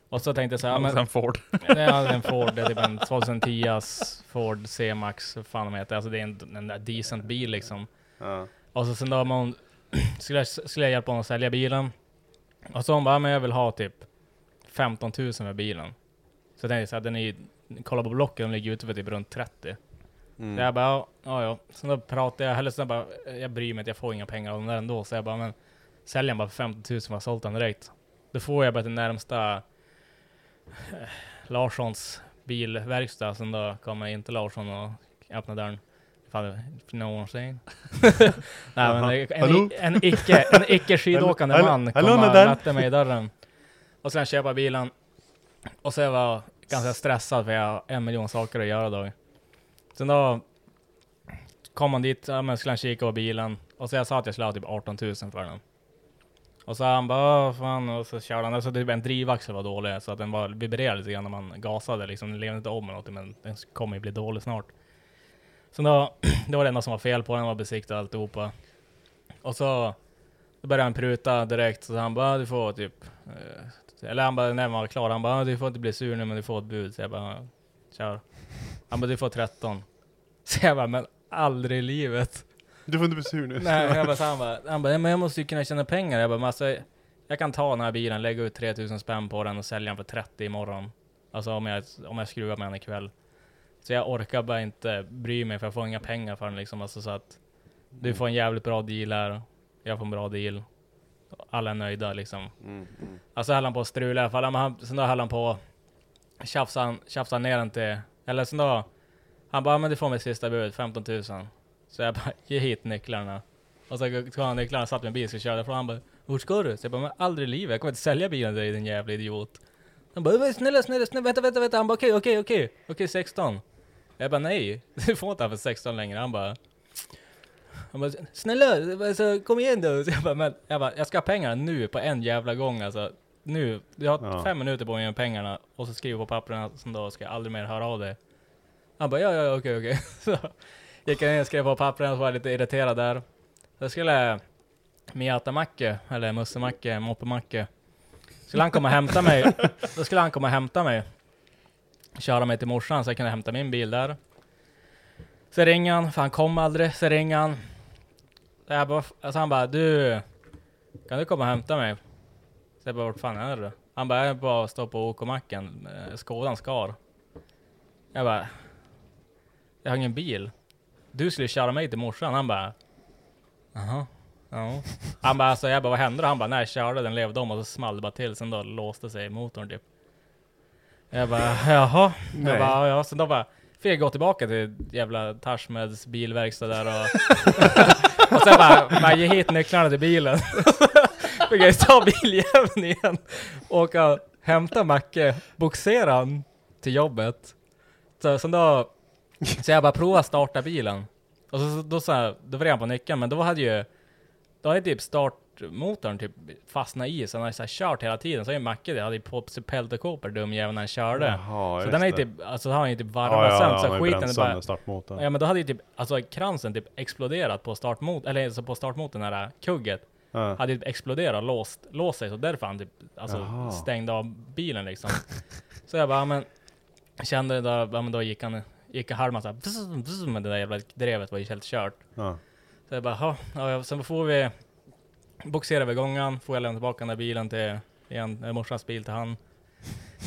Speaker 2: Och så tänkte jag så här, ja, men,
Speaker 1: Sen Ford.
Speaker 2: det är en Ford, det är typ en 2010 Ford C-Max, vad fan de heter. Alltså det är en, en där decent bil liksom.
Speaker 3: Ja.
Speaker 2: Och så sen då hon, skulle, jag, skulle jag hjälpa honom att sälja bilen. Och så hon bara, men jag vill ha typ 15 000 med bilen. Så jag tänkte så här, den är ju, kolla på blocken, den ligger ute för typ runt 30.
Speaker 3: Mm.
Speaker 2: Så jag bara, ja, ja, ja. Sen då pratade jag, eller så bara, jag bryr mig inte, jag får inga pengar av den där ändå. Så jag bara, men sälj den bara för 50 000 för jag sålt den direkt. Då får jag bara till närmsta eh, Larssons bilverkstad. Sen då kommer inte Larsson och öppnar dörren. Ifall det för någon säger. Nej men en, en, icke, en icke skidåkande man kom och mötte mig i dörren. Och sen köpa bilen. Och så var jag ganska stressad för jag har en miljon saker att göra då. Sen då kom han dit, ja, men skulle han kika på bilen. Och så jag sa att jag skulle ha typ 18 000 för den. Och så han bara, "Åh, fan, och så körde han, alltså typ en drivaxel var dålig, så att den var vibrerade lite grann när man gasade liksom. Den levde inte om eller något, men den kommer ju bli dålig snart. Så då, det var det enda som var fel på den, var besiktad alltihopa. Och så, då började han pruta direkt, så han bara, du får typ, eh, eller han bara, när man var klar, han bara, du får inte bli sur nu, men du får ett bud. Så jag bara, kör. Han bara, du får 13. Så jag bara, men aldrig i livet.
Speaker 3: Du får inte bli sur nu.
Speaker 2: Nej, jag bara, så han bara, han bara, "Ja, men jag måste ju kunna tjäna pengar. Jag bara, men alltså, jag kan ta den här bilen, lägga ut 3000 spänn på den och sälja den för 30 imorgon. Alltså om jag, om jag skruvar med den ikväll. Så jag orkar bara inte bry mig för jag får inga pengar för den liksom. Alltså så att du får en jävligt bra deal här, jag får en bra deal. Alla är nöjda liksom.
Speaker 3: Mm, mm.
Speaker 2: Alltså höll han på att strula i alla fall. Men han, sen då höll han på tjafsa han, tjafsa ner den till, eller sen då, han bara, "Ja, men du får mitt sista bud, 15 000. Så jag bara, ge hit nycklarna. Och så tog han nycklarna, satt en bil, så körde jag ifrån. Han bara, vart ska du? Så jag bara, men aldrig i livet, jag kommer inte sälja bilen till dig din jävla idiot. Han bara, "Men snälla, snälla, snälla, vänta, vänta, vänta. Han bara, okej, okej, okej, okej, 16. Jag bara, nej, du får inte ha för 16 längre. Han bara, han bara, snälla, alltså, kom igen då. Så jag bara, men, jag bara, jag ska ha pengarna nu på en jävla gång alltså. Nu, jag har
Speaker 3: Ja.
Speaker 2: fem minuter på mig med pengarna och så skriver på papperna som då ska jag aldrig mer höra av dig. Han bara, ja, ja, okej, okej. Så gick jag ner och skrev på pappren och var lite irriterad där. Så skulle Miata-Macke, eller Musse-Macke, Moppe-Macke. Skulle han komma och hämta mig. Då skulle han komma och hämta mig. Köra mig till morsan så jag kunde hämta min bil där. Så ringer han, för han kom aldrig. Så ringer han. Så jag bara, alltså han bara, du, kan du komma och hämta mig? Så jag bara, vart fan är du? Han bara, jag är bara stå på OK-macken, eh, Skådan skar. Jag bara, jag har ingen bil. Du skulle köra mig till morsan. Han bara, jaha, ja. Han bara, alltså jag bara, vad hände då? Han bara, nej jag körde, den levde om och så small det bara till. Sen då låste sig motorn typ. Jag bara, jaha.
Speaker 3: Nej.
Speaker 2: Jag bara, ja, sen då bara, fick jag gå tillbaka till jävla Tashmeds bilverkstad där och... och sen bara, bara ge hit nycklarna till bilen. fick jag ta biljäveln igen, åka hämta Macke, boxera han till jobbet. Så, sen då, så jag bara prova starta bilen. Och så, då, så här, då vred han på nyckeln, men då hade ju, då hade typ startmotorn typ fastnat i, så han hade så här kört hela tiden. Så hade ju Macke, det hade ju på sig peltekåpor dum jävel när han körde.
Speaker 3: Jaha,
Speaker 2: så den är ju
Speaker 3: det.
Speaker 2: typ, alltså har han ju typ
Speaker 3: Ja,
Speaker 2: varvat
Speaker 3: ja,
Speaker 2: sönder,
Speaker 3: han
Speaker 2: så
Speaker 3: har ju
Speaker 2: skiten är bara...
Speaker 3: startmotorn.
Speaker 2: Ja men då hade ju typ, alltså kransen typ exploderat på startmotorn, eller alltså på startmotorn, den här kugget.
Speaker 3: Ja.
Speaker 2: Hade typ exploderat och låst, låst sig, så därför han typ alltså
Speaker 3: Jaha.
Speaker 2: stängde av bilen liksom. så jag bara, ja, men kände då, ja, men då gick han, gick Harman såhär, med det där jävla drevet var ju helt kört.
Speaker 3: Ja.
Speaker 2: Så jag bara, ja, ja, sen får vi boxerade över gången, får jag lämna tillbaka den där bilen till, igen, eh, morsans bil till han.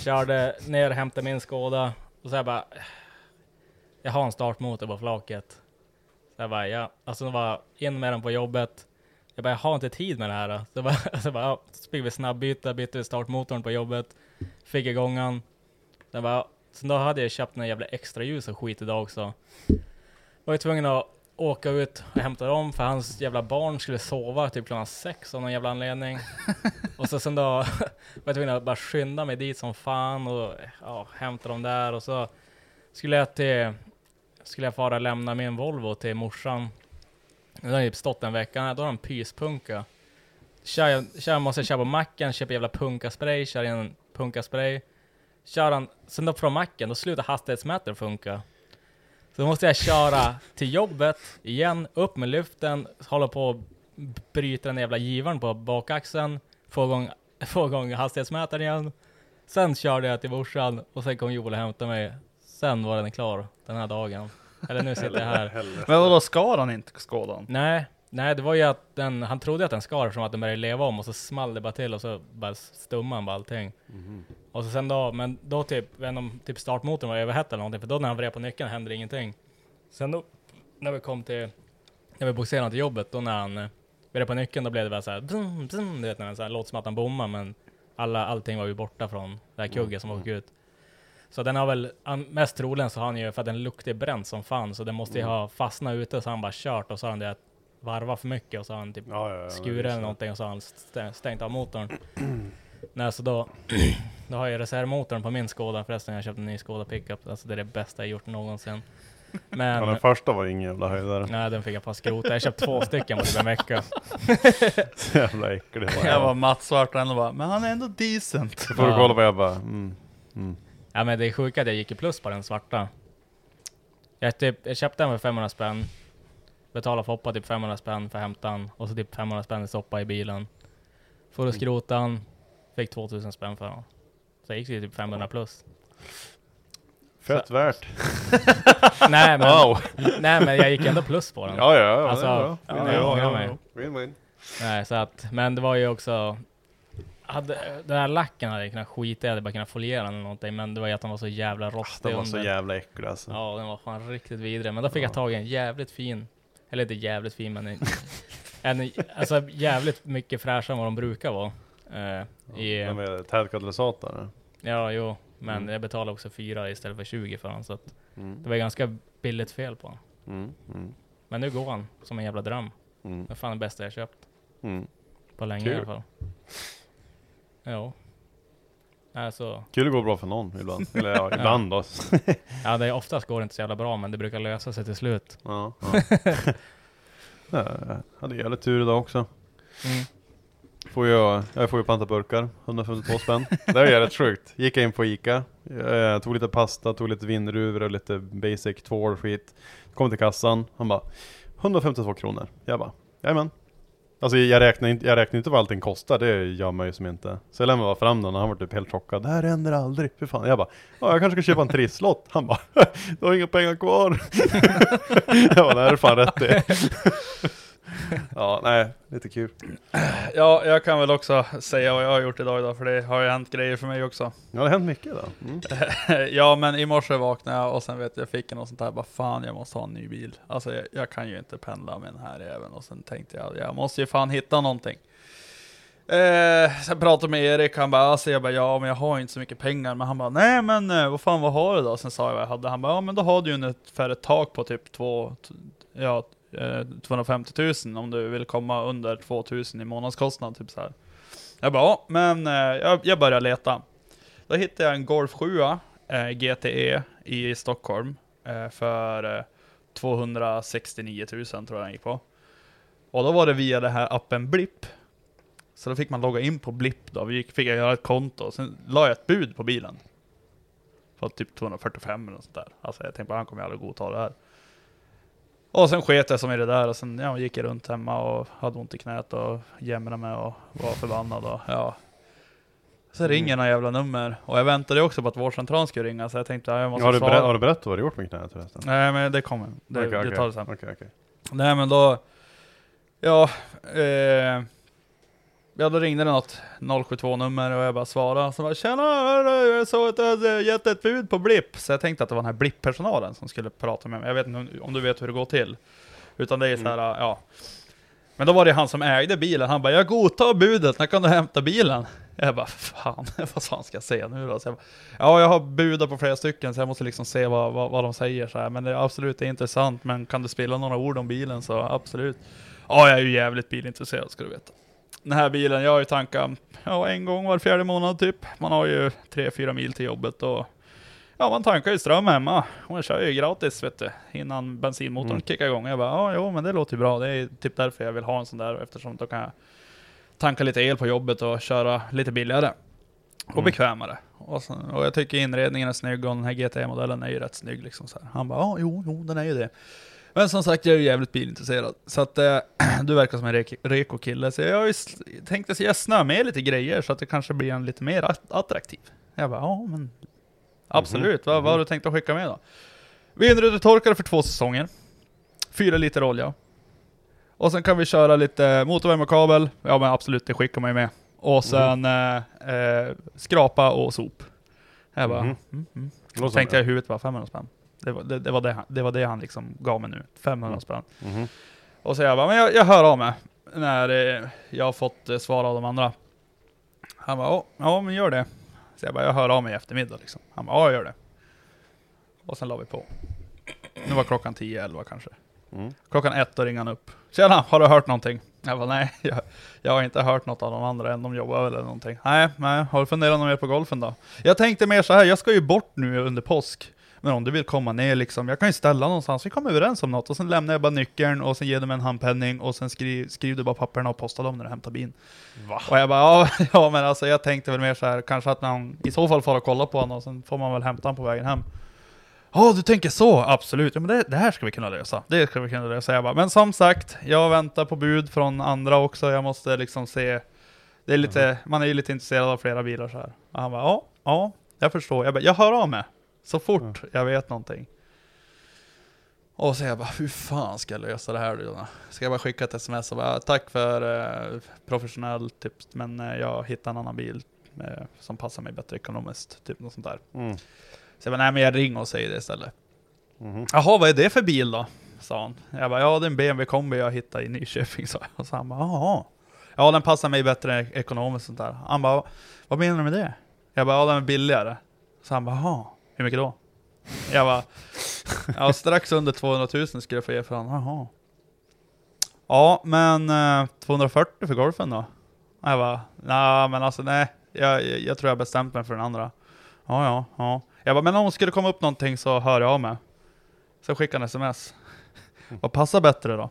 Speaker 2: Körde ner, hämtade min Skoda, och så jag bara, jag har en startmotor på flaket. Så jag bara, ja, alltså det var in med den på jobbet. Jag bara, jag har inte tid med det här. Så jag bara, så jag bara ja, så fick vi snabbbyta, bytte vi startmotorn på jobbet. Fick igång den. Så jag bara, ja. Sen då hade jag köpt en jävla extra ljus och skit idag också. Var jag tvungen att åka ut och hämta dem för hans jävla barn skulle sova typ klockan sex av någon jävla anledning. och så sen då var jag tvungen att bara skynda mig dit som fan och ja, hämta dem där och så skulle jag till, skulle jag fara och lämna min Volvo till morsan. Den har typ stått en vecka, då har de pyspunka. Kör, kör, måste jag köra på macken, köper jävla punkaspray, kör in en punkaspray. Kör han, sen då från macken, då slutar hastighetsmätaren funka. Så måste jag köra till jobbet igen, upp med lyften, hålla på och bryta den jävla givaren på bakaxeln, få igång, få igång hastighetsmätaren igen. Sen körde jag till morsan och sen kom Joel och hämtade mig. Sen var den klar den här dagen. Eller nu sitter jag här.
Speaker 1: Men vadå, skar han inte skådan?
Speaker 2: Nej, nej det var ju att den, han trodde att den skar som att den började leva om och så small det bara till och så bara stummade han bara allting. Och så sen då, men då typ, vet om typ startmotorn var överhettad eller någonting, för då när han vred på nyckeln hände ingenting. Sen då, när vi kom till, när vi honom till jobbet, då när han eh, vred på nyckeln, då blev det bara såhär, dum, dum, du vet när här, låter som att han bommar, men alla, allting var ju borta från det här kugget som åkte ut. Så den har väl, mest troligen så har han ju, för att den luktar bränt som fan, så den måste ju ha fastnat ute, så han bara kört och så har han det varvat för mycket och så har han typ
Speaker 3: Ja, ja, ja,
Speaker 2: skurit eller någonting och så har han stä- stängt av motorn. Nej, så då, då har jag reservmotorn på min Skoda förresten. Jag köpte en ny Skoda pickup. Alltså det är det bästa jag gjort någonsin. Men,
Speaker 3: Ja, den första var ingen jävla höjdare.
Speaker 2: nej den fick jag bara skrota. Jag köpte två stycken på typ en vecka.
Speaker 3: Så jävla äcklig.
Speaker 1: Jag var mattsvart och bara, men han är ändå decent.
Speaker 3: Så får du kolla på jag bara, mm, mm.
Speaker 2: Ja men det är sjuka att jag gick i plus på den svarta. Jag, typ, jag köpte den för 500 spänn. Betalade Foppa typ 500 spänn för att hämta den. Och så typ 500 spänn i soppa i bilen. Får och skrota den. Fick 2000 spänn för den. Så jag gick ju typ 500 plus.
Speaker 3: Fett värt.
Speaker 2: nej, men,
Speaker 3: Wow!
Speaker 2: nej men jag gick ändå plus på den.
Speaker 3: Ja, ja, ja.
Speaker 2: Alltså,
Speaker 3: det är bra.
Speaker 2: ja,
Speaker 3: win. Win, win.
Speaker 2: Nej, så att, men det var ju också... hade, den här lacken hade jag kunnat skita i, jag hade bara kunnat foliera den eller någonting, men det var ju att den var så jävla rostig
Speaker 3: Den var så
Speaker 2: under.
Speaker 3: jävla äcklig alltså.
Speaker 2: Ja, den var fan riktigt vidrig. Men då fick jag tag i en jävligt fin, eller inte jävligt fin, men en, en alltså jävligt mycket fräschare än vad de brukar vara. Eh, i,
Speaker 3: Den med tätkatalysator.
Speaker 2: ja, jo, men
Speaker 3: Mm.
Speaker 2: jag betalade också fyra istället för 20 för den, så att
Speaker 3: Mm.
Speaker 2: det var ganska billigt fel på den.
Speaker 3: Mm. Mm.
Speaker 2: Men nu går han som en jävla dröm.
Speaker 3: Mm.
Speaker 2: Det är fan det bästa jag köpt
Speaker 3: Mm.
Speaker 2: på länge
Speaker 3: Kul.
Speaker 2: i alla fall. Jo. Alltså,
Speaker 3: Kul att gå bra för någon ibland. Eller ja, ibland då.
Speaker 2: ja, det är, oftast går det inte så jävla bra, men det brukar lösa sig till slut.
Speaker 3: ja, ja. ja, jag hade jävligt tur idag också.
Speaker 2: Mm.
Speaker 3: Får jag, jag får ju pantaburkar, 152 spänn. Det är jävligt sjukt. Gick jag in på Ica, jag tog lite pasta, tog lite vindruvor och lite basic tvål skit. Kom till kassan, han bara 152 kronor. Jag bara, jajamän. Alltså jag räknar inte, jag räknar inte vad allting kostar, det gör man ju som inte. Så jag lämnade bara fram den och han var typ helt chockad. Det här händer aldrig, för fan. Jag bara, ja jag kanske ska köpa en trisslott. Han bara, du har inga pengar kvar. jag bara, det här är fan rätt det. ja, nej, lite kul.
Speaker 1: Ja, jag kan väl också säga vad jag har gjort idag, idag för det har ju hänt grejer för mig också.
Speaker 3: Ja, det har hänt mycket då. Mm.
Speaker 1: ja, men i morse vaknade jag och sen vet jag, jag fick något sånt här, bara fan jag måste ha en ny bil. Alltså jag, jag kan ju inte pendla med den här även och sen tänkte jag, jag måste ju fan hitta någonting. Eh, sen pratade med Erik, han bara, alltså jag bara, ja men jag har inte så mycket pengar, men han bara, nej men eh, vad fan vad har du då? Sen sa jag vad jag hade, han bara, ja men då har du ju ungefär ett tak på typ två, ja, Eh, 250 000 om du vill komma under 2000 i månadskostnad, typ så här. Jag bara, ja men eh, jag, jag börjar leta. Då hittade jag en Golf 7 eh, GTE i Stockholm eh, för eh, 269 000 tror jag den gick på. Och då var det via den här appen Blipp. Så då fick man logga in på Blipp då, vi fick jag göra ett konto, sen la jag ett bud på bilen. På typ 245 eller något sånt där. Alltså jag tänkte bara han kommer ju aldrig godta det här. Och sen sket jag som i det där och sen ja, gick jag runt hemma och hade ont i knät och jämrade mig och var förbannad och ja. Så ringer några jävla nummer. Och jag väntade också på att vårdcentralen skulle ringa så jag tänkte ja, jag måste
Speaker 3: Har du,
Speaker 1: svara.
Speaker 3: har du berättat vad du gjort med knät förresten?
Speaker 1: Nej men det kommer. Det,
Speaker 3: Okej,
Speaker 1: det tar det sen.
Speaker 3: Okej, okej.
Speaker 1: Nej men då, ja, eh, ja då ringde det något 072-nummer och jag bara svarade. Så bara tjena, jag såg att du hade gett ett bud på Blipp. Så jag tänkte att det var den här Blipp-personalen som skulle prata med mig. Jag vet inte om- du vet hur det går till. Utan det är så här, ja. Men då var det han som ägde bilen, han bara 'Jag godtar budet, när kan du hämta bilen?' Jag bara 'Fan, vad fan ska jag säga nu då?' Så jag bara, ja, jag har budat på flera stycken så jag måste liksom se vad, vad, vad de säger så här. Men det är absolut det är intressant, men kan du spela några ord om bilen så absolut. Ja, jag är ju jävligt bilintresserad ska du veta. Den här bilen, jag har ju tankat ja, en gång var fjärde månad typ. Man har ju 3-4 mil till jobbet och ja, man tankar ju ström hemma. Och jag kör ju gratis vet du, innan bensinmotorn
Speaker 3: Mm.
Speaker 1: kickar igång. Jag bara, ja, jo, men det låter ju bra. Det är typ därför jag vill ha en sån där, eftersom då kan jag tanka lite el på jobbet och köra lite billigare. Och
Speaker 3: Mm.
Speaker 1: bekvämare. Och, så, och jag tycker inredningen är snygg och den här GT-modellen är ju rätt snygg liksom så här. Han bara, ja, jo, jo, den är ju det. Men som sagt, jag är ju jävligt bilintresserad. Så att eh, du verkar som en rek- reko-kille. Så jag har ju s- tänkt att jag snöar med lite grejer så att det kanske blir en lite mer att- attraktiv. Jag bara, ja men absolut. Vad, vad har du tänkt att skicka med då? Vindrutetorkare för två säsonger. Fyra liter olja. Och sen kan vi köra lite motorvärmekabel. Ja men absolut, det skickar man ju med. Och sen eh, eh, skrapa och sop. Jag bara,
Speaker 3: Mhm.
Speaker 1: mm, mm.
Speaker 3: Det låter
Speaker 1: tänkte jag i huvudet bara 500 spänn. Det var det, det, var det, han- det var det han liksom gav mig nu. 500
Speaker 3: Mm.
Speaker 1: spänn.
Speaker 3: Mhm.
Speaker 1: Och så jag bara, men jag, jag hör av mig när eh, jag har fått eh, svar av de andra. Han bara, "Ja, ja men gör det. Så jag bara, jag hör av mig i eftermiddag liksom. Han bara, ja gör det. Och sen la vi på. Nu var klockan 10-11 kanske.
Speaker 3: Mm.
Speaker 1: Klockan ett då ringer han upp. Tjena, har du hört någonting? Jag bara, nej, jag, jag har inte hört något av de andra än de jobbar eller någonting. Nej, nej, har du funderat något mer på golfen då? Jag tänkte mer så här, jag ska ju bort nu under påsk. Men om du vill komma ner liksom, jag kan ju ställa någonstans, vi kommer överens om något och sen lämnar jag bara nyckeln och sen ger du mig en handpenning och sen skriv, skriver du bara papperna och postar dem när du hämtar bilen.
Speaker 3: Va?
Speaker 1: Och jag bara, ja, ja men alltså jag tänkte väl mer så här, kanske att man i så fall får och kolla på honom och sen får man väl hämta honom på vägen hem. Ja, du tänker så? Absolut. Ja, men det, det här ska vi kunna lösa. Det ska vi kunna lösa. Jag bara, men som sagt, jag väntar på bud från andra också. Jag måste liksom se. Det är lite, man är ju lite intresserad av flera bilar så här. Och han bara, ja, ja, jag förstår. Jag bara, jag hör av mig. Så fort jag vet någonting. Och så jag bara, hur fan ska jag lösa det här då? Ska jag bara skicka ett sms och bara, tack för eh, professionell tips, men eh, jag hittar en annan bil eh, som passar mig bättre ekonomiskt, typ något sånt där.
Speaker 3: Mm.
Speaker 1: Så jag bara, nej men jag ringer och säger det istället.
Speaker 3: Mhm.
Speaker 1: Jaha, vad är det för bil då? Sa han. Jag bara, ja det är en BMW kombi jag hittade i Nyköping, sa jag. Och så han bara, jaha. Ja den passar mig bättre ekonomiskt sånt där. Han bara, vad menar du med det? Jag bara, ja den är billigare. Så han bara, jaha, hur mycket då? Jag bara, ja strax under 200 000 skulle jag få ge för honom. Jaha. Ja, men eh, 240 för golfen då? Jag bara, nej men alltså nej, jag, jag, jag tror jag bestämt mig för den andra. Ja, ja, ja. Jag bara, men om det skulle komma upp någonting så hör jag av mig. Så skickade han sms. Vad passar bättre då?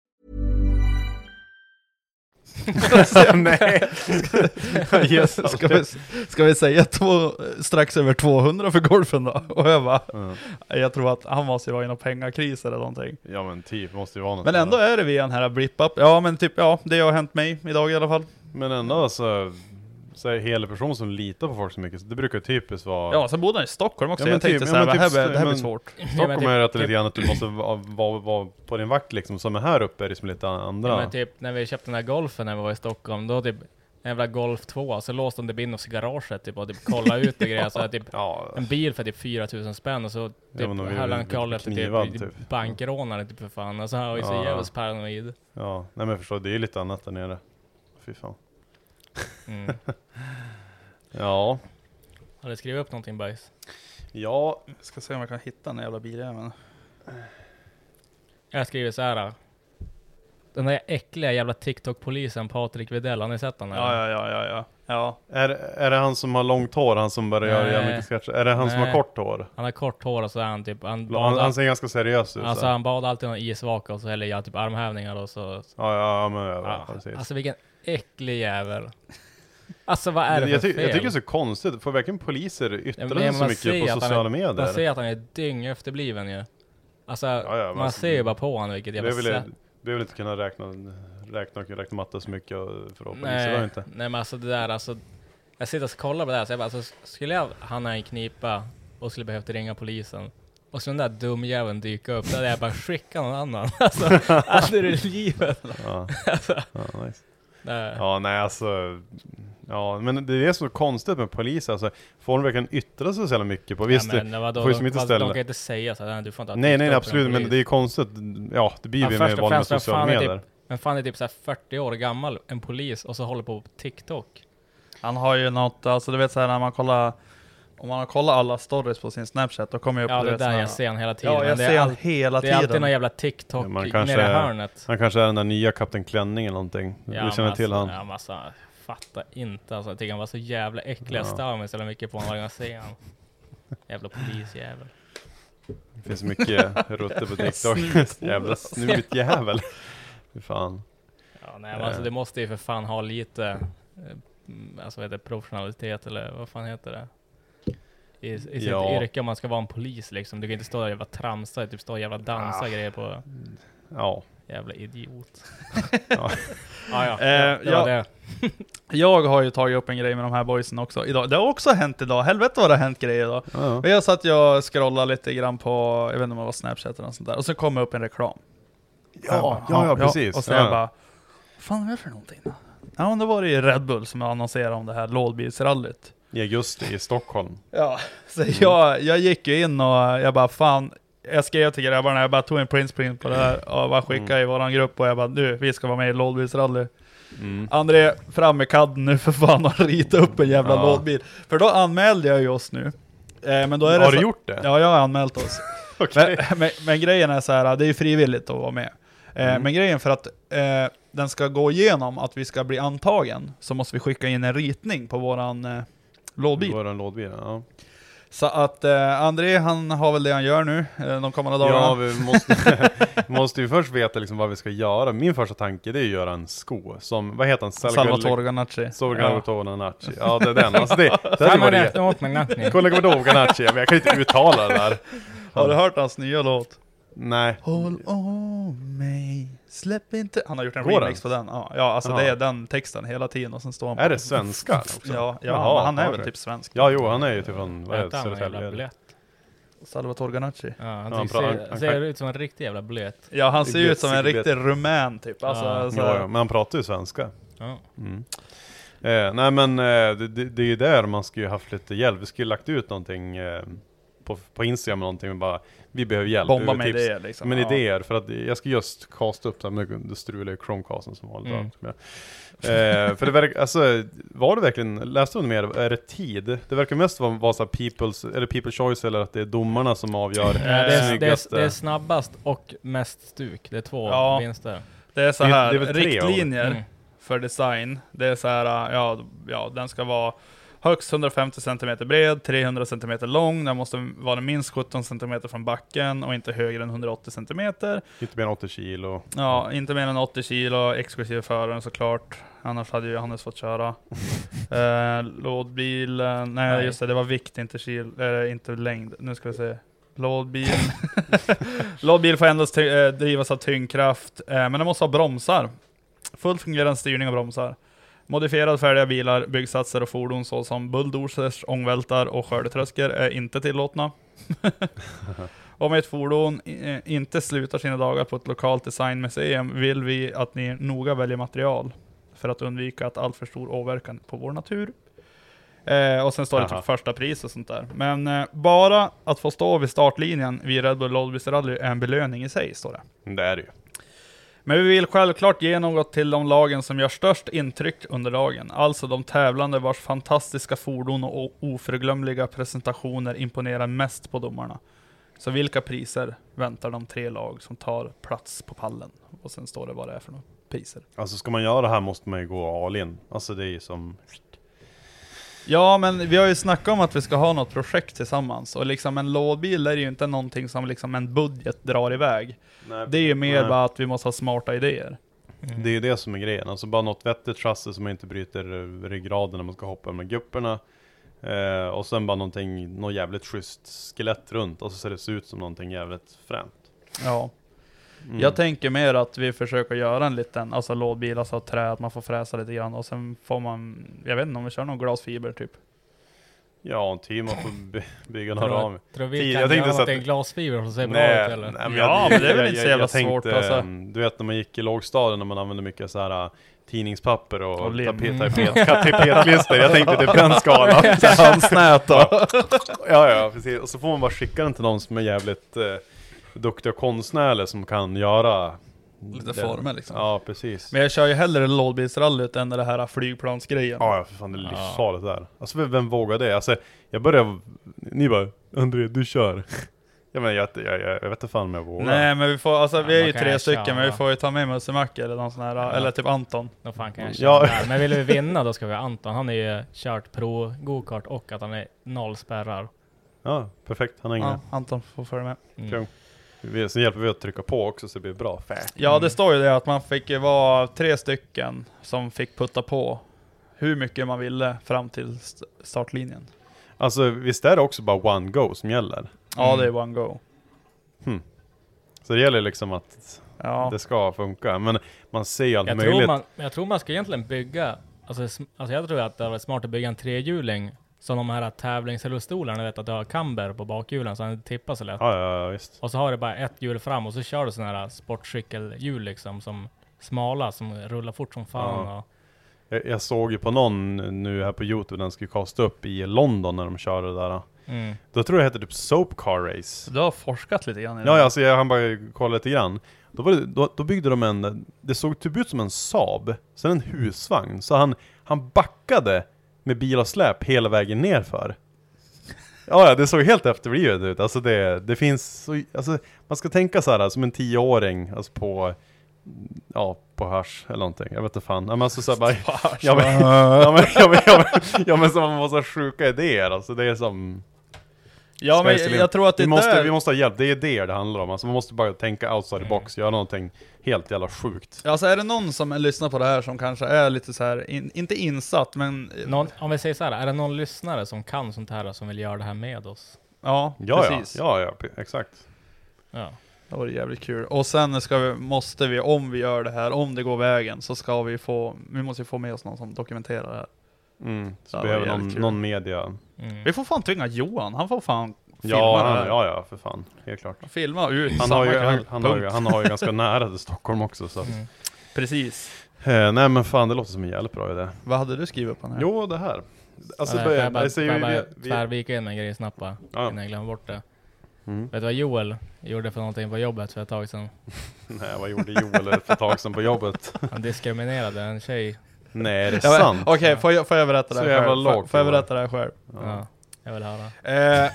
Speaker 3: Nej. Jesus.
Speaker 1: Ska vi, ska vi säga två, strax över 200 för golfen då? Och jag bara,
Speaker 3: Ja.
Speaker 1: jag tror att han måste ju vara i någon pengakris eller någonting.
Speaker 3: Ja men typ, måste ju vara något.
Speaker 1: Men ändå är det via den här blip-up. Ja men typ, ja det har hänt mig idag i alla fall.
Speaker 3: Men ändå alltså, så är hela person som litar på folk så mycket, så det brukar typiskt vara...
Speaker 1: Ja, sen bodde han i Stockholm också.
Speaker 3: Ja, men
Speaker 1: jag tänkte
Speaker 3: typ-
Speaker 1: såhär,
Speaker 3: ja, men
Speaker 1: det här,
Speaker 3: typ-
Speaker 1: det här blir svårt.
Speaker 3: Stockholm
Speaker 2: typ-
Speaker 3: är ju att det är
Speaker 2: typ-
Speaker 3: lite grann att du måste vara, vara, vara på din vakt liksom, som är här uppe är det som lite andra.
Speaker 2: Ja, men typ när vi köpte den här golfen när vi var i Stockholm, då typ en jävla Golf 2, så låste de det in oss i garaget typ och typ kolla ut och grejer. Så här, typ
Speaker 3: ja.
Speaker 2: en bil för typ 4000 spänn och så typ
Speaker 3: ju
Speaker 2: höll han
Speaker 3: lite
Speaker 2: koll efter typ,
Speaker 3: typ.
Speaker 2: bankrånare typ för fan. Alltså han var ju så
Speaker 3: Ja.
Speaker 2: jävligt paranoid.
Speaker 3: Ja, nej men jag förstår, det är ju lite annat där nere. Fy fan.
Speaker 2: Mm.
Speaker 3: Ja.
Speaker 2: Har du skrivit upp någonting bajs?
Speaker 3: Ja.
Speaker 1: Jag ska se om jag kan hitta den jävla biljäveln.
Speaker 2: Jag skriver så här. Den där äckliga jävla TikTok-polisen Patrik Widell, har ni sett honom?
Speaker 1: Ja, ja, ja, ja, ja. ja.
Speaker 3: Är, är det han som har långt hår, han som bara gör
Speaker 2: Nej.
Speaker 3: jävligt mycket sketcher? Är det han som har
Speaker 2: Nej.
Speaker 3: kort hår?
Speaker 2: Han har kort hår och så är han typ... Han,
Speaker 3: Han,
Speaker 2: badar-
Speaker 3: han ser ganska seriös ut.
Speaker 2: Alltså
Speaker 3: så.
Speaker 2: han bad alltid någon isvaka och så häller jag typ armhävningar och så...
Speaker 3: Ja, ja, ja, men ja,
Speaker 2: Ja,
Speaker 3: precis.
Speaker 2: Alltså vilken äcklig jävel. Alltså vad är det
Speaker 3: jag,
Speaker 2: för
Speaker 3: ty-
Speaker 2: fel?
Speaker 3: jag tycker det är så konstigt, får verkligen poliser yttra
Speaker 2: Ja,
Speaker 3: sig så
Speaker 2: man
Speaker 3: mycket på sociala
Speaker 2: är,
Speaker 3: medier?
Speaker 2: Man ser att han är dyng efterbliven ju. Alltså,
Speaker 3: ja, men
Speaker 2: man
Speaker 3: alltså,
Speaker 2: ser ju bara på honom vilket jävla sätt.
Speaker 3: är väl inte kunna räkna, räkna och räkna matte så mycket för att
Speaker 2: Nej,
Speaker 3: inte?
Speaker 2: nej men alltså det där alltså. Jag sitter och kollar på det här så jag bara, alltså, skulle jag hamna i en knipa och skulle behövt ringa polisen. Och så den där dumjäveln dyka upp, då hade jag bara skickat någon annan. Alltså, aldrig i livet.
Speaker 3: Ja.
Speaker 2: Alltså,
Speaker 3: Ja, nice.
Speaker 2: Nej.
Speaker 3: Ja, nej alltså. Ja, men det är så konstigt med poliser, alltså. Får de verkligen yttra sig så jävla mycket på? Visst,
Speaker 2: ja, men, vadå,
Speaker 3: får ju
Speaker 2: de,
Speaker 3: som inte ställa...
Speaker 2: de kan inte säga så här, du får inte
Speaker 3: Nej, nej, absolut, men det är konstigt. Ja, det blir
Speaker 2: först
Speaker 3: med val med sociala medier.
Speaker 2: typ, men fan är typ så här 40 år gammal, en polis, och så håller på TikTok?
Speaker 1: Han har ju något, alltså du vet såhär när man kollar om man har kollat alla stories på sin snapchat, då kommer jag upp
Speaker 2: Ja, det
Speaker 1: vet,
Speaker 2: där jag ser han hela tiden.
Speaker 1: Ja,
Speaker 2: men
Speaker 1: jag
Speaker 2: det är
Speaker 1: ser han
Speaker 2: all-
Speaker 1: hela
Speaker 2: Det är alltid
Speaker 1: tiden.
Speaker 2: någon jävla TikTok
Speaker 3: Ja, man
Speaker 2: nere
Speaker 3: kanske
Speaker 2: i
Speaker 3: är-
Speaker 2: hörnet.
Speaker 3: Han kanske är den där nya Kapten Klänning eller någonting.
Speaker 2: Ja,
Speaker 3: du känner
Speaker 2: men
Speaker 3: till
Speaker 2: alltså,
Speaker 3: han?
Speaker 2: Ja, men alltså, fattar inte alltså. Jag tycker han var så jävla äcklig. Jag
Speaker 3: Ja.
Speaker 2: stör mig så jävla mycket på honom varje gång jag ser honom. Jävla polisjävel.
Speaker 3: Det finns mycket rutter på TikTok. Jävla snutjävel. Fy fan.
Speaker 2: Ja, nej, men alltså
Speaker 3: Eh.
Speaker 2: det måste ju för fan ha lite, eh, mm, alltså vad heter det, professionalitet eller vad fan heter det? I, i sitt
Speaker 3: Ja.
Speaker 2: yrke om man ska vara en polis liksom. Du kan inte stå där och jävla tramsa, typ stå och jävla dansa
Speaker 3: Ah.
Speaker 2: grejer på
Speaker 3: Ja.
Speaker 2: Jävla idiot.
Speaker 3: Ja.
Speaker 2: ja, ja.
Speaker 1: Eh,
Speaker 2: det var
Speaker 1: ja.
Speaker 2: det.
Speaker 1: Jag har ju tagit upp en grej med de här boysen också idag. Det har också hänt idag. Helvete vad det har hänt grejer idag.
Speaker 3: Ja.
Speaker 1: Och Jag satt jag scrollade lite grann på, jag vet inte om det var Snapchat eller något sånt där. Och så kom det upp en reklam.
Speaker 3: Ja, ja, ja, precis.
Speaker 1: Och så
Speaker 3: Ja.
Speaker 1: jag bara, vad fan är det för någonting? Ja men då var det ju Red Bull som annonserade om det här lådbilsrallyt.
Speaker 3: I augusti i Stockholm.
Speaker 1: Ja, så jag, jag gick ju in och jag bara fan, jag skrev till grabbarna, jag bara tog en printsprint på det här och bara skickade i våran grupp och jag bara du, vi ska vara med i lådbilsrally.
Speaker 3: Mm.
Speaker 1: André, fram med kadden nu för fan och rita upp en jävla
Speaker 3: Ja.
Speaker 1: lådbil. För då anmälde jag ju oss nu. Eh, men då är det
Speaker 3: Har
Speaker 1: så-
Speaker 3: du gjort det?
Speaker 1: Ja, jag har anmält oss.
Speaker 3: Okej.
Speaker 1: men, men, men grejen är så här, det är ju frivilligt att vara med. Eh,
Speaker 3: Mm.
Speaker 1: Men grejen för att eh, den ska gå igenom, att vi ska bli antagen, så måste vi skicka in en ritning på våran eh, lådbil.
Speaker 3: Våran lådbil, ja.
Speaker 1: Så att eh, André, han har väl det han gör nu, eh, de kommande dagarna.
Speaker 3: Ja, vi måste, måste ju först veta liksom vad vi ska göra. Min första tanke det är att göra en sko som, vad heter han?
Speaker 1: Salvatore Ganacci.
Speaker 3: Salvatore Ganacci. Ja, det är den. Alltså det, det hade varit. Salvatore Ganacci, jag kan inte uttala det där.
Speaker 1: Har du hört hans nya låt?
Speaker 3: Nej.
Speaker 1: Håll om mig, släpp inte... Han har gjort en
Speaker 3: Går
Speaker 1: remix
Speaker 3: den?
Speaker 1: på den. Ja, ja alltså
Speaker 3: Jaha.
Speaker 1: det är den texten hela tiden och sen står han
Speaker 3: Är det svenska också?
Speaker 1: Ja, ja
Speaker 3: Jaha,
Speaker 1: men han är väl typ svensk.
Speaker 3: Ja, jo, han är ju typ från, vad är det, Södertälje?
Speaker 1: Salvatore Ganacci.
Speaker 2: Ja, han,
Speaker 3: Ja, han
Speaker 2: ser,
Speaker 3: han- han
Speaker 2: ser
Speaker 3: kan-
Speaker 2: ut som en riktig jävla blöt.
Speaker 1: Ja, han ser ut som en
Speaker 3: Blöt-
Speaker 1: riktig rumän typ. Alltså,
Speaker 2: Ja.
Speaker 1: så,
Speaker 3: Ja, ja, men han pratar ju svenska.
Speaker 2: Ja.
Speaker 3: Mm. Eh, nej men eh, det, det, det är ju där man skulle ju haft lite hjälp. Vi skulle ju lagt ut någonting eh, på, på Instagram eller någonting och bara Vi behöver hjälp.
Speaker 1: Bomba med
Speaker 3: tips.
Speaker 1: idéer, liksom.
Speaker 3: Men
Speaker 1: Ja.
Speaker 3: idéer, för att jag ska just casta upp det här det struliga Chromecasten som vanligt.
Speaker 2: Mm.
Speaker 3: Eh, för det verkar, alltså, var det verkligen, läste du mer, är det tid? Det verkar mest vara, vara så people's, eller people choice eller att det är domarna som avgör
Speaker 2: Eh, det, är, det, är, det är snabbast och mest stuk. Det är två
Speaker 1: Ja.
Speaker 2: vinster.
Speaker 1: Det är så
Speaker 3: Det är-
Speaker 1: här,
Speaker 3: det är väl tre
Speaker 1: riktlinjer
Speaker 2: Mm.
Speaker 1: för design. Det är så här, ja, ja, den ska vara högst 150 cm bred, 300 cm lång, den måste vara minst 17 cm från backen och inte högre än 180 cm.
Speaker 3: Inte mer än 80 kilo.
Speaker 1: Ja, inte mer än 80 kilo, exklusive föraren såklart. Annars hade ju Johannes fått köra. eh, lådbilen, nej,
Speaker 2: Nej.
Speaker 1: just det, det var vikt, inte, kil, eh, inte längd. Nu ska vi se. Lådbil. Lådbil får endast ty- eh, drivas av tyngdkraft, eh, men den måste ha bromsar. Fullt fungerande styrning och bromsar. Modifierade färdiga bilar, byggsatser och fordon såsom bulldozers, ångvältar och skördetröskor är inte tillåtna. Om ett fordon eh, inte slutar sina dagar på ett lokalt designmuseum vill vi att ni noga väljer material för att undvika att alltför stor åverkan på vår natur. Eh, och sen står det
Speaker 3: Aha.
Speaker 1: typ första pris och sånt där. Men eh, bara att få stå vid startlinjen vid Red Bull Lodbys Rally är en belöning i sig, står det.
Speaker 3: Det är det ju.
Speaker 1: Men vi vill självklart ge något till de lagen som gör störst intryck under dagen. Alltså de tävlande vars fantastiska fordon och oförglömliga presentationer imponerar mest på domarna. Så vilka priser väntar de tre lag som tar plats på pallen? Och sen står det vad det är för några priser.
Speaker 3: Alltså ska man göra det här måste man ju gå all in. Alltså det är ju som...
Speaker 1: Ja, men vi har ju snackat om att vi ska ha något projekt tillsammans. Och liksom en lådbil är ju inte någonting som liksom en budget drar iväg.
Speaker 3: Nej,
Speaker 1: Det är ju mer
Speaker 3: nej.
Speaker 1: bara att vi måste ha smarta idéer.
Speaker 3: Det är ju det som är grejen. Alltså bara något vettigt chassi som man inte bryter eh, ryggraden när man ska hoppa med gupperna. Eh, och sen bara någonting, något jävligt schysst skelett runt. Och så ser det ut som någonting jävligt fränt.
Speaker 1: Ja.
Speaker 3: Mm.
Speaker 1: Jag tänker mer att vi försöker göra en liten, alltså lådbil, alltså trä, att man får fräsa lite grann och sen får man, jag vet inte om vi kör någon glasfiber typ.
Speaker 3: Ja, en team man får by- bygga några
Speaker 2: Tror,
Speaker 3: ram.
Speaker 2: tror vi
Speaker 3: Tid-
Speaker 2: kan
Speaker 3: jag tänkte
Speaker 2: göra
Speaker 3: så att-
Speaker 2: i glasfiber som ser bra
Speaker 3: Nej,
Speaker 2: ut eller?
Speaker 3: nej, men
Speaker 1: Ja,
Speaker 3: jag,
Speaker 1: men det är väl
Speaker 3: jag-
Speaker 1: inte så
Speaker 3: jag-
Speaker 1: jävla
Speaker 3: jag tänkte,
Speaker 1: svårt, alltså.
Speaker 3: ehm, Du vet när man gick i lågstadiet när man använde mycket så här äh, tidningspapper och,
Speaker 1: Och lim.
Speaker 3: tapet, tapet, tapetlister. Jag tänkte typ den skalan.
Speaker 1: Handsnät då.
Speaker 3: ja, ja, precis. Och så får man bara skicka den till någon som är jävligt eh, duktig och konstnärlig som kan göra
Speaker 1: Lite
Speaker 3: den.
Speaker 1: former liksom.
Speaker 3: Ja, precis.
Speaker 1: Men jag kör ju hellre lådbilsrallyt än det här flygplansgrejen.
Speaker 3: Ja, ja, för fan det är livsfarligt där. Alltså vem, vem vågar det? Alltså, jag börjar, ni bara, André, du kör. Ja men jag, jag, jag, jag vet inte fan om jag vågar.
Speaker 1: Nej men vi får, alltså vi är ju tre stycken,
Speaker 2: köra.
Speaker 1: men vi får ju ta med Musse Macke eller någon sån här, eller typ Anton.
Speaker 2: Då fan kan jag
Speaker 3: Ja.
Speaker 2: köra där. Men vill vi vinna då ska vi ha Anton. Han har ju kört pro go-kart och att han är noll spärrar.
Speaker 3: Ja, perfekt. Han har inga.
Speaker 1: Ja, Anton får följa med.
Speaker 2: Mm.
Speaker 3: Kung. Vi- Sen hjälper vi att trycka på också så det blir bra. Fä.
Speaker 1: Ja det står ju det att man fick vara tre stycken som fick putta på hur mycket man ville fram till st- startlinjen.
Speaker 3: Alltså visst är det också bara one go som gäller?
Speaker 1: Ja
Speaker 3: Mm.
Speaker 1: det är one go.
Speaker 3: Så det gäller liksom att
Speaker 1: Ja.
Speaker 3: det ska funka. Men man ser ju allt
Speaker 2: Jag
Speaker 3: möjligt.
Speaker 2: tror, man, jag tror man ska egentligen bygga, alltså, alltså jag tror att det var smart att bygga en trehjuling som de här tävlingsrullstolarna, vet att du har camber på bakhjulen så han inte tippar så lätt.
Speaker 3: Ja, ja, ja, visst.
Speaker 2: Och så har du bara ett hjul fram och så kör du sådana här sportcykelhjul liksom som smala som rullar fort som fan.
Speaker 3: Ja.
Speaker 2: Och,
Speaker 3: Jag, jag såg ju på någon nu här på Youtube, den skulle kasta upp i London när de körde det där.
Speaker 2: mm.
Speaker 3: Då tror jag det hette typ Soap Car Race.
Speaker 1: Du har forskat lite grann i
Speaker 3: Ja,
Speaker 1: det.
Speaker 3: ja, alltså jag hann bara kolla lite grann. Då, var det, då, då byggde de en, det såg typ ut som en Saab, sen en husvagn. Så han, han backade med bil och släp hela vägen nerför. Ja, ja, det såg helt efterblivet ut. Alltså det, det finns så, alltså man ska tänka så här som en tioåring, alltså på, ja, på hasch eller någonting. Jag vet inte fan. Ja, men alltså så här bara, ja, men, ja, men, ja, men, ja, men, ja, men som man måste ha sjuka idéer. Alltså det är som,
Speaker 1: Ja, men jag tror att det
Speaker 3: vi måste,
Speaker 1: där...
Speaker 3: vi måste ha hjälp, det är idéer det handlar om. Alltså man måste bara tänka outside the box, göra någonting helt jävla sjukt.
Speaker 1: Alltså är det någon som lyssnar på det här som kanske är lite så här, in, inte insatt men...
Speaker 2: någon, om vi säger så här, är det någon lyssnare som kan sånt här som vill göra det här med oss?
Speaker 1: Ja,
Speaker 3: Ja,
Speaker 1: precis.
Speaker 3: ja, ja, ja, exakt.
Speaker 2: Ja.
Speaker 1: Det var jävligt kul. Och sen ska vi, måste vi, om vi gör det här, om det går vägen, så ska vi få, vi måste ju få med oss någon som dokumenterar det här.
Speaker 3: Mm, så
Speaker 1: Ja,
Speaker 3: behöver någon,
Speaker 1: kul.
Speaker 3: någon media.
Speaker 2: Mm.
Speaker 1: Vi får fan tvinga Johan, han får fan filma
Speaker 3: Ja,
Speaker 1: det
Speaker 3: ja, ja, för fan. Helt klart.
Speaker 1: Filma ut
Speaker 3: Han
Speaker 1: samma
Speaker 3: har, ju,
Speaker 1: kväll.
Speaker 3: han, har ju, han har ju ganska nära till Stockholm också så
Speaker 2: Mm.
Speaker 1: Precis.
Speaker 3: eh, Nej men fan, det låter som en jävligt bra idé.
Speaker 1: Vad hade du skrivit på den här?
Speaker 3: Jo, det här. Alltså, det-
Speaker 2: får jag bara,
Speaker 3: alltså,
Speaker 2: jag
Speaker 3: vi-
Speaker 2: bara
Speaker 3: vi-
Speaker 2: tvärvika in en grej snabbt bara,
Speaker 3: Ja.
Speaker 2: innan jag glömmer bort det.
Speaker 3: Mm.
Speaker 2: Vet du vad Joel gjorde för någonting på jobbet för ett tag sedan?
Speaker 3: Nej, vad gjorde Joel för ett tag sedan på jobbet?
Speaker 2: Han diskriminerade en tjej.
Speaker 3: Nej, är det
Speaker 1: Ja, men,
Speaker 3: sant?
Speaker 1: Okej, får, jag, får jag berätta det
Speaker 3: Så
Speaker 1: här
Speaker 3: jävla
Speaker 1: själv? Får,
Speaker 3: lågt
Speaker 1: får jag
Speaker 3: det var.
Speaker 1: berätta det här själv?
Speaker 2: Ja. jag vill höra.
Speaker 1: Eh,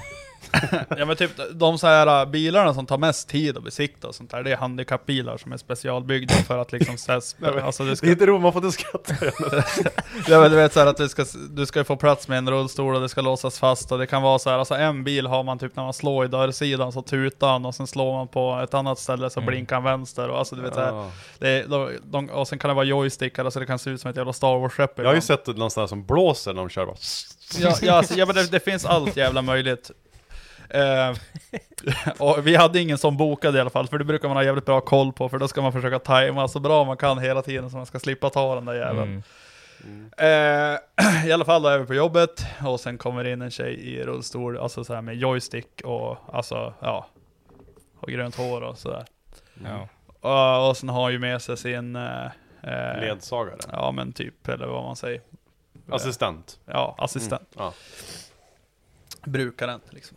Speaker 1: ja men typ de så här uh, bilarna som tar mest tid att besikta och sånt där, det är handikappbilar som är specialbyggda för att liksom så här, alltså det
Speaker 3: Det
Speaker 1: ska,
Speaker 3: är inte roligt, man får inte skratta.
Speaker 1: ja, men du vet så här att du ska, du ska få plats med en rullstol och det ska låsas fast och det kan vara så här, alltså en bil har man typ när man slår i dörrsidan så tutar han och sen slår man på ett annat ställe så
Speaker 2: Mm.
Speaker 1: blinkar han vänster och alltså du vet så här,
Speaker 3: Ja.
Speaker 1: det är, de, de, och sen kan det vara joystickar, alltså det kan se ut som ett jävla Star Wars-skepp
Speaker 3: Jag har ju sett någon sån här som blåser när de kör bara.
Speaker 1: Ja, ja, alltså, ja men det, det finns allt jävla möjligt. Eh, och vi hade ingen som bokade i alla fall, för det brukar man ha jävligt bra koll på, för då ska man försöka tajma så bra man kan hela tiden så man ska slippa ta den där jäveln.
Speaker 2: Mm.
Speaker 1: Eh, I alla fall då är vi på jobbet, och sen kommer in en tjej i rullstol, alltså så här med joystick och alltså, ja, och grönt hår och sådär.
Speaker 2: Ja.
Speaker 1: Och, och sen har hon ju med sig sin eh, eh,
Speaker 3: Ledsagare.
Speaker 1: Ja men typ, eller vad man säger.
Speaker 3: Assistent.
Speaker 1: Ja, assistent.
Speaker 3: Ja.
Speaker 1: Brukaren liksom.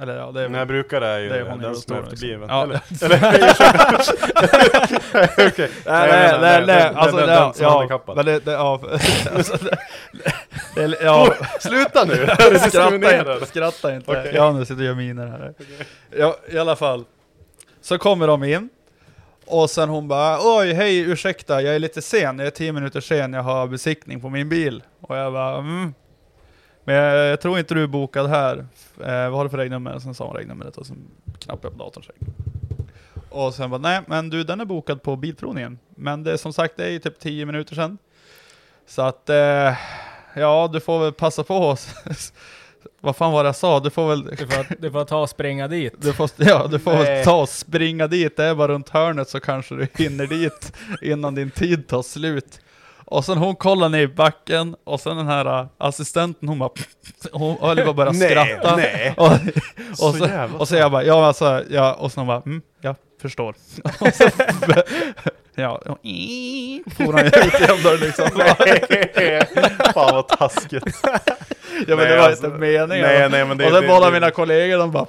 Speaker 1: Eller ja, det är
Speaker 3: När brukare är ju
Speaker 1: det är hon
Speaker 3: den som är efterbliven.
Speaker 1: liksom. Ja.
Speaker 3: Eller? Okej.
Speaker 1: Nej, nej, nej, nej,
Speaker 3: den-
Speaker 1: alltså
Speaker 3: den-
Speaker 1: det,
Speaker 3: den som är handikappad.
Speaker 1: men det, det, ja, alltså, det, det, ja,
Speaker 3: Sluta nu!
Speaker 1: skratta inte, skratta inte.
Speaker 3: Okej.
Speaker 1: Ja, nu sitter jag och miner här. Ja, i alla fall. Så kommer de in, och sen hon bara Oj, hej, ursäkta, jag är lite sen, jag är tio minuter sen, jag har besiktning på min bil. Och jag bara, mm. Men jag, jag tror inte du är bokad här. Eh, vad har du för regnummer? Sen sa hon regnumret och sen knappade jag på datorn. så. Och sen bara, nej men du den är bokad på bilprovningen. Men det är som sagt, det är ju typ 10 minuter sedan. Så att, eh, ja du får väl passa på oss. Vad fan var det jag sa? Du får väl...
Speaker 2: Du, får, du får ta och springa dit.
Speaker 1: Du får, ja, du får väl ta och springa dit, det är bara runt hörnet så kanske du hinner dit innan din tid tar slut. Och sen hon kollar ner i backen, och sen den här äh, assistenten hon bara Hon höll att börja
Speaker 3: Nej,
Speaker 1: skratta.
Speaker 3: nej.
Speaker 1: Och,
Speaker 3: Så
Speaker 1: och, så, och så jag bara, ja alltså, ja, och så hon bara, mm, jag förstår. Och så, ja, och, for han ut igen då liksom.
Speaker 3: Fan vad taskigt.
Speaker 1: Ja men
Speaker 3: Nej,
Speaker 1: det var
Speaker 3: alltså,
Speaker 1: inte meningen.
Speaker 3: nej, nej, men det-
Speaker 1: och sen båda mina kollegor de bara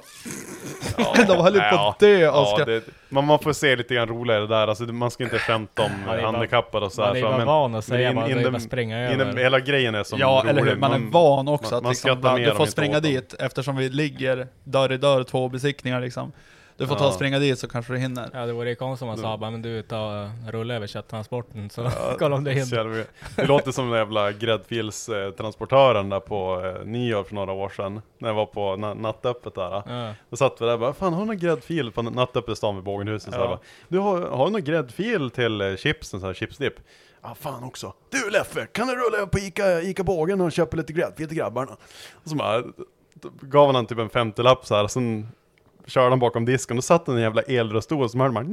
Speaker 1: De höll ju på att dö av
Speaker 3: ja, det, man, man får se lite grann roligare där, alltså, man ska inte skämta om
Speaker 2: Man
Speaker 3: handikappade och så
Speaker 2: man är bara van att säga
Speaker 3: in-
Speaker 2: är
Speaker 3: in
Speaker 2: bara
Speaker 3: the-
Speaker 2: springa
Speaker 3: in
Speaker 2: över.
Speaker 3: Hela grejen är som
Speaker 1: Ja,
Speaker 3: rolig.
Speaker 1: eller hur? Man, är van också
Speaker 3: man,
Speaker 1: att
Speaker 3: man
Speaker 1: liksom, bara, du får springa dit eftersom vi ligger dörr i dörr, två besiktningar liksom. Du får ta och springa dit så kanske du hinner.
Speaker 2: Ja det vore ju konstigt om man sa bara, men du ta rulla över kötttransporten så kolla om det
Speaker 3: Så
Speaker 2: hinner.
Speaker 3: Det låter som den jävla gräddfilstransportören där på eh, nyår för några år sedan. När jag var på na nattöppet där.
Speaker 2: Ja.
Speaker 3: Då satt vi där och bara, fan har du någon gräddfil på nattöppet i stan vid Bågenhuset? Så
Speaker 1: Ja.
Speaker 3: jag bara, du har, har du någon gräddfil till eh, chipsen, så här chipsdipp? Ja fan också. Du Leffe, kan du rulla på Ica, Ica Bågen och köpa lite gräddfil till grabbarna? Och så bara, gav han typ en femtiolapp så här, sen körde han bakom disken och satt en jävla elrullstol så hörde man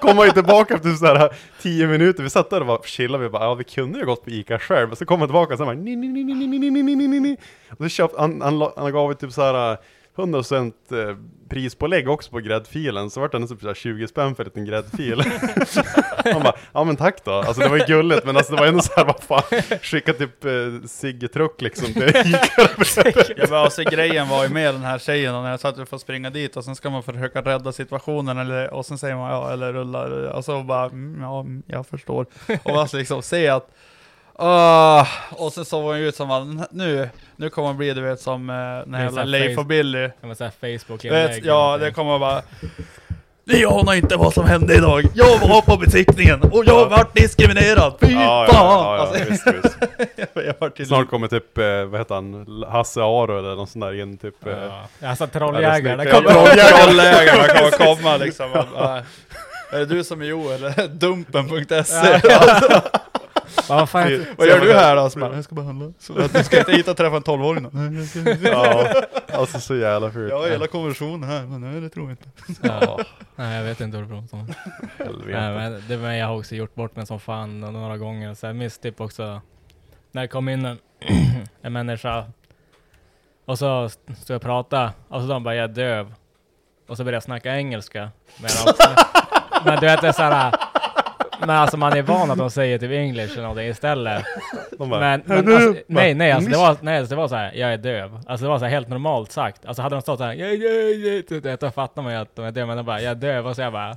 Speaker 3: Kommer han ju tillbaka efter sådär 10 minuter, vi satt där och bara chillade, vi bara ja vi kunde ju gått på Ica själv, men så kom han tillbaka och sen bara Och så köpte han, han, han, han gav ju typ såhär 100% eh, prispålägg också på gräddfilen, så vart det nästan såhär 20 spänn för en liten gräddfil. Han bara, ja men tack då. Alltså det var ju gulligt, men alltså det var ändå såhär, vad fan, skicka typ eh, Sigge-truck liksom till Ica.
Speaker 1: Ja, men alltså, grejen var ju med den här tjejen, och när jag sa att vi får springa dit och sen ska man försöka rädda situationen, eller, och sen säger man ja, eller rulla, och så bara, mm, ja, mm, jag förstår. Och alltså liksom se att, ah, och sen såg hon ju ut som att nu, nu kommer det bli du vet som eh, den här
Speaker 2: är
Speaker 1: jävla Leif och Billy.
Speaker 2: Kan säga Facebook
Speaker 1: vet, ja, det kommer bara Ni anar inte vad som hände idag. Jag var på besiktningen och jag vart diskriminerad. Fy
Speaker 3: Ja,
Speaker 1: fan!
Speaker 3: ja, ja, ja,
Speaker 1: Alltså,
Speaker 3: visst, visst.
Speaker 1: jag vart till
Speaker 3: Snart kommer typ, eh, vad heter han, Hasse Aro eller någon sån där in typ... eh,
Speaker 2: Ja, alltså det
Speaker 3: det är
Speaker 2: kommer-
Speaker 1: Trolljägarna kommer komma liksom. Bara, är det du som är Jo eller Dumpen.se?
Speaker 2: Ja. Vad fan-
Speaker 1: Vad gör du här då? Så bara, jag ska bara handla. Så du ska inte hit och träffa en 12-åring då?
Speaker 3: Ja, alltså så jävla fult.
Speaker 1: Jag har hela konversationen här, men nej det tror jag inte.
Speaker 2: Ja. Nej jag vet inte vad du pratar om. Nej, men det, men jag har också gjort bort mig som fan några gånger. Så jag minns typ också när det kom in en, en människa och så stod jag och pratade och så de bara jag är döv. Och så började jag snacka engelska. Men, också, men du vet det är såhär men alltså man är van att de säger typ English eller någonting istället.
Speaker 3: De bara,
Speaker 2: men, men alltså, nej, nej, alltså det var, nej, alltså, det var så här, jag är döv. Alltså det var så här helt normalt sagt. Alltså hade de stått såhär, yeah, yeah, yeah, du vet, då fattar man ju att de är döva. Men de bara, jag är döv. Och så jag bara,